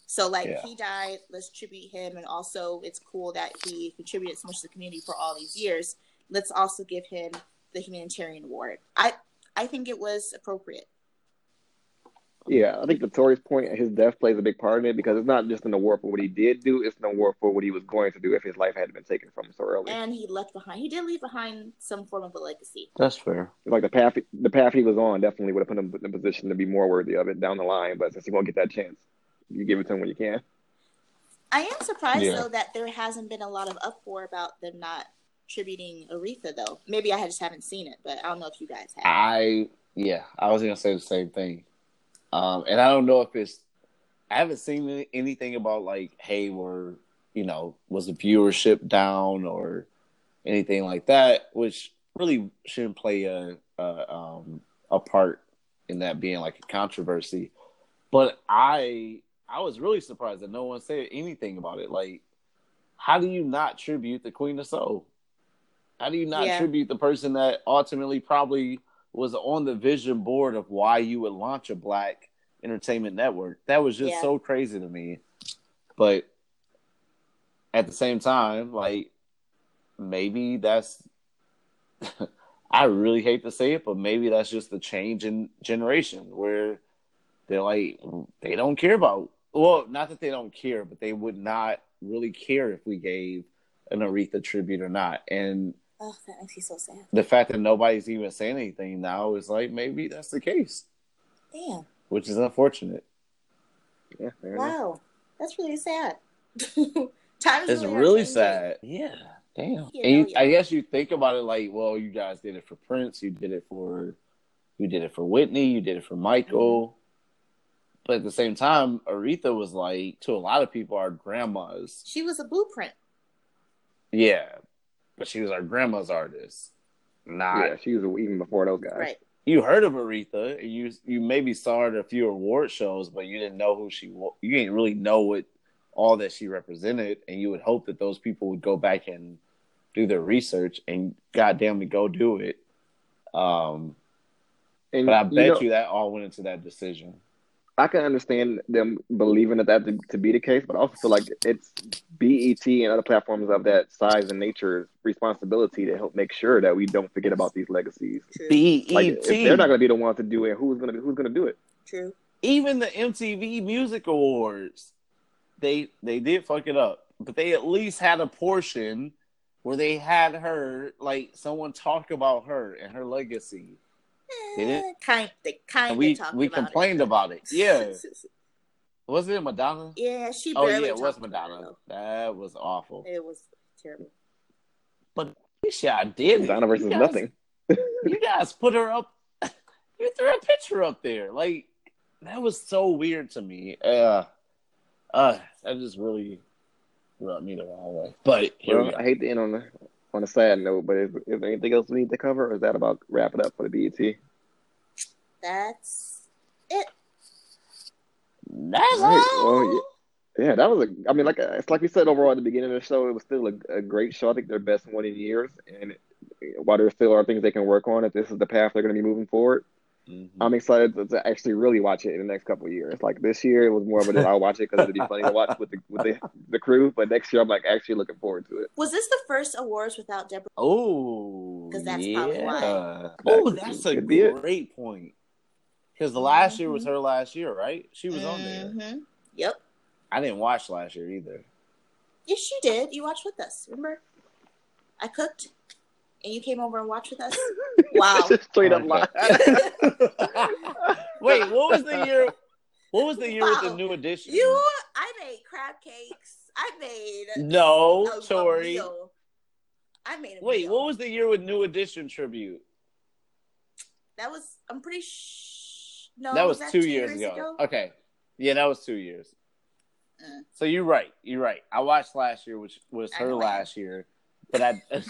So, like, yeah. he died, let's tribute him. And also, it's cool that he contributed so much to the community for all these years. Let's also give him the humanitarian award. I, I think it was appropriate. Yeah, I think to Tori's point, his death plays a big part in it because it's not just an award for what he did do; it's an award for what he was going to do if his life hadn't been taken from him so early. And he left behind. He did leave behind some form of a legacy. That's fair. Like the path, the path he was on definitely would have put him in a position to be more worthy of it down the line. But since he won't get that chance, you give it to him when you can. I am surprised Yeah. though that there hasn't been a lot of uproar about them not tributing Aretha though. Maybe I just haven't seen it, but I don't know if you guys have. I yeah, I was gonna say the same thing. Um, and I don't know if it's I haven't seen anything about like, hey, we're you know, was the viewership down or anything like that, which really shouldn't play a a, um, a part in that being like a controversy. But I I was really surprised that no one said anything about it. Like, how do you not tribute the Queen of Soul? How do you not Yeah. tribute the person that ultimately probably was on the vision board of why you would launch a black entertainment network? That was just Yeah. so crazy to me. But at the same time, like maybe that's I really hate to say it, but maybe that's just the change in generation where they're like they don't care about well, not that they don't care, but they would not really care if we gave an Aretha tribute or not. And Oh, that makes me so sad. the fact that nobody's even saying anything now is like maybe that's the case, Damn. which is unfortunate. Yeah, fair enough. Wow. That's really sad. Times It's really, really sad. Yeah, damn. You and you, know, I guess you think about it like, well, you guys did it for Prince, you did it for, you did it for Whitney, you did it for Michael. Mm-hmm. But at the same time, Aretha was like to a lot of people our grandmas. She was a blueprint. Yeah, but she was our grandma's artist. Not Yeah, she was even before those guys. Right. you heard of Aretha. and You you maybe saw her at a few award shows, but you didn't know who she was. You didn't really know what all that she represented, and you would hope that those people would go back and do their research and goddamn it, go do it. Um, And but I you bet know, you that all went into that decision. I can understand them believing that that to, to be the case, but I also feel like it's BET and other platforms of that size and nature's responsibility to help make sure that we don't forget about these legacies. BET, Like if they're not going to be the ones to do it, who's going to who's going to do it? True. even the MTV Music Awards, they they did fuck it up, but they at least had a portion where they had her like someone talk about her and her legacy. Did it? Kind. They kind And of we talked we about complained it. about it. Yeah, was it Madonna? yeah. She Oh barely yeah, it was Madonna. That was awful. It was terrible. But at least y'all did it. Madonna versus You guys- nothing. you guys put her up. You threw a picture up there. Like that was so weird to me. Uh, uh, that just really rubbed me the wrong way. But here we Well, go. I hate to end on a on a sad note, but is, is there anything else we need to cover, or is that about wrap it up for the BET? That's it. That's All right, all. well, yeah, yeah, that was a. I mean, like it's like we said overall at the beginning of the show, it was still a, a great show. I think their best one in years, and while there still are things they can work on, if this is the path they're going to be moving forward, Mhm. I'm excited to, to actually really watch it in the next couple of years. Like this year, it was more of a I'll watch it because it'd be funny to watch with the with the, the crew. But next year, I'm like actually looking forward to it. Was this the first awards without Deborah? Oh, because that's yeah. probably why. Oh, that's a could great point. Because the last year was Mhm. her last year, right? She was on there. Mhm. Yep. I didn't watch last year either. Yes, you did. You watched with us. Remember? I cooked, and you came over and watched with us. Wow. Straight up lie. Wait, what was the year? What was the year with the new edition? You, I made crab cakes. I made no, a, a Tori. meal. I made a Wait, meal. what was the year with new edition tribute? that? Was I'm pretty sh- no. that was, that two, years, ago. Okay, yeah, that was two years. Mm. So you're right. You're right. I watched last year, which was her last year, but I.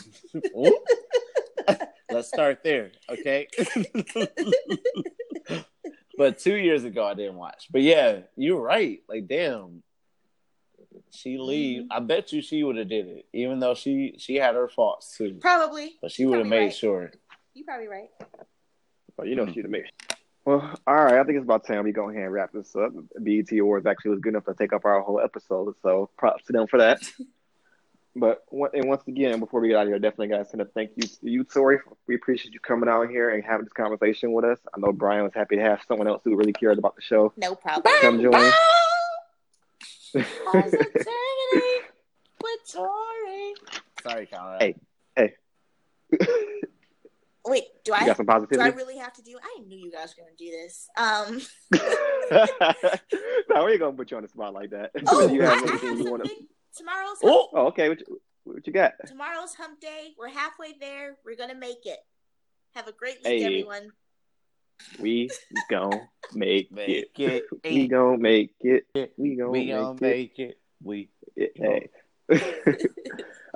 Let's start there, okay? but two years ago, I didn't watch. But yeah, you're right. Like, damn, she leave. Mm-hmm. I bet you she would have did it, even though she she had her faults too. Probably. But she would have made right. sure. You probably right. Well, you know she the me. Well, all right. I think it's about time we go ahead and wrap this up. BET Awards actually was good enough to take up our whole episode, so props to them for that. But and once again, before we get out of here, definitely got to send a thank you to you, Tori. We appreciate you coming out here and having this conversation with us. I know Brian was happy to have someone else who really cared about the show. No problem. Come join. Positivity with Tori. Sorry, Conrad. Hey, hey. Wait, do I got some do I really have to do? I knew you guys were gonna do this. Um, no, we ain't gonna put you on the spot like that. oh, you I, I have have anything you something. want to? Tomorrow's Oh, Oh, okay. What you, what you got? tomorrow's hump day. We're halfway there. We're gonna make it. Have a great week, Hey. everyone. We gon' make make it. We gonna make it. We gon' We make gonna it. make it. We it. Hey.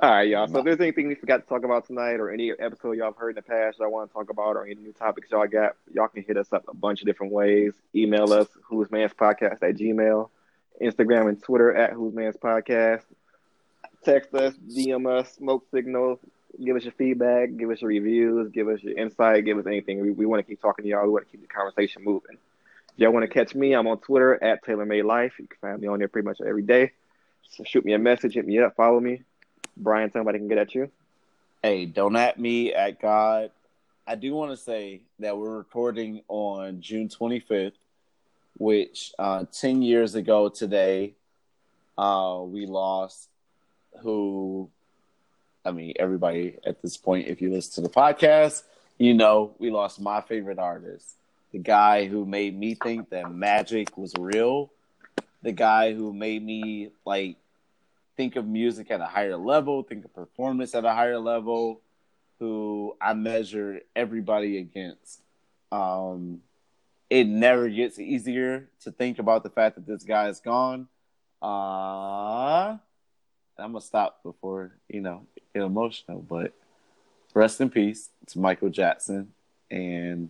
All right, y'all. So if there's anything we forgot to talk about tonight or any episode y'all have heard in the past that I want to talk about or any new topics y'all got, y'all can hit us up a bunch of different ways. Email us, Who's Man's Podcast at Gmail, Instagram and Twitter at Who's Man's Podcast. Text us, DM us, smoke signals, give us your feedback, give us your reviews, give us your insight, give us anything. We, we want to keep talking to y'all. We want to keep the conversation moving. If y'all want to catch me, I'm on Twitter at TaylorMadeLife. You can find me on there pretty much every day. So shoot me a message, hit me up, follow me. Brian, somebody can get at you. Hey, don't at me at God. I do want to say that we're recording on June 25th, which uh, 10 years ago today, uh, we lost who, I mean, everybody at this point, if you listen to the podcast, you know, we lost my favorite artist, the guy who made me think that magic was real, the guy who made me like think of music at a higher level, think of performance at a higher level, who I measure everybody against. Um, it never gets easier to think about the fact that this guy is gone. Uh, I'm gonna stop before you know get emotional, but rest in peace to Michael Jackson, and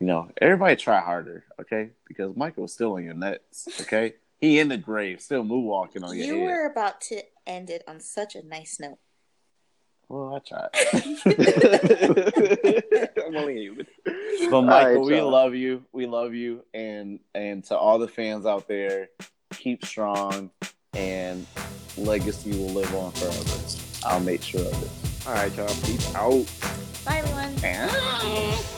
you know everybody try harder, okay? Because Michael's still in your nuts, okay? He in the grave, still moonwalking on your You were about to end it on such a nice note. Well, I tried. I'm only human. But Michael, right, we y'all. love you. We love you, and and to all the fans out there, keep strong, and legacy will live on forever. I'll make sure of it. All right, y'all. Peace out. Bye, everyone.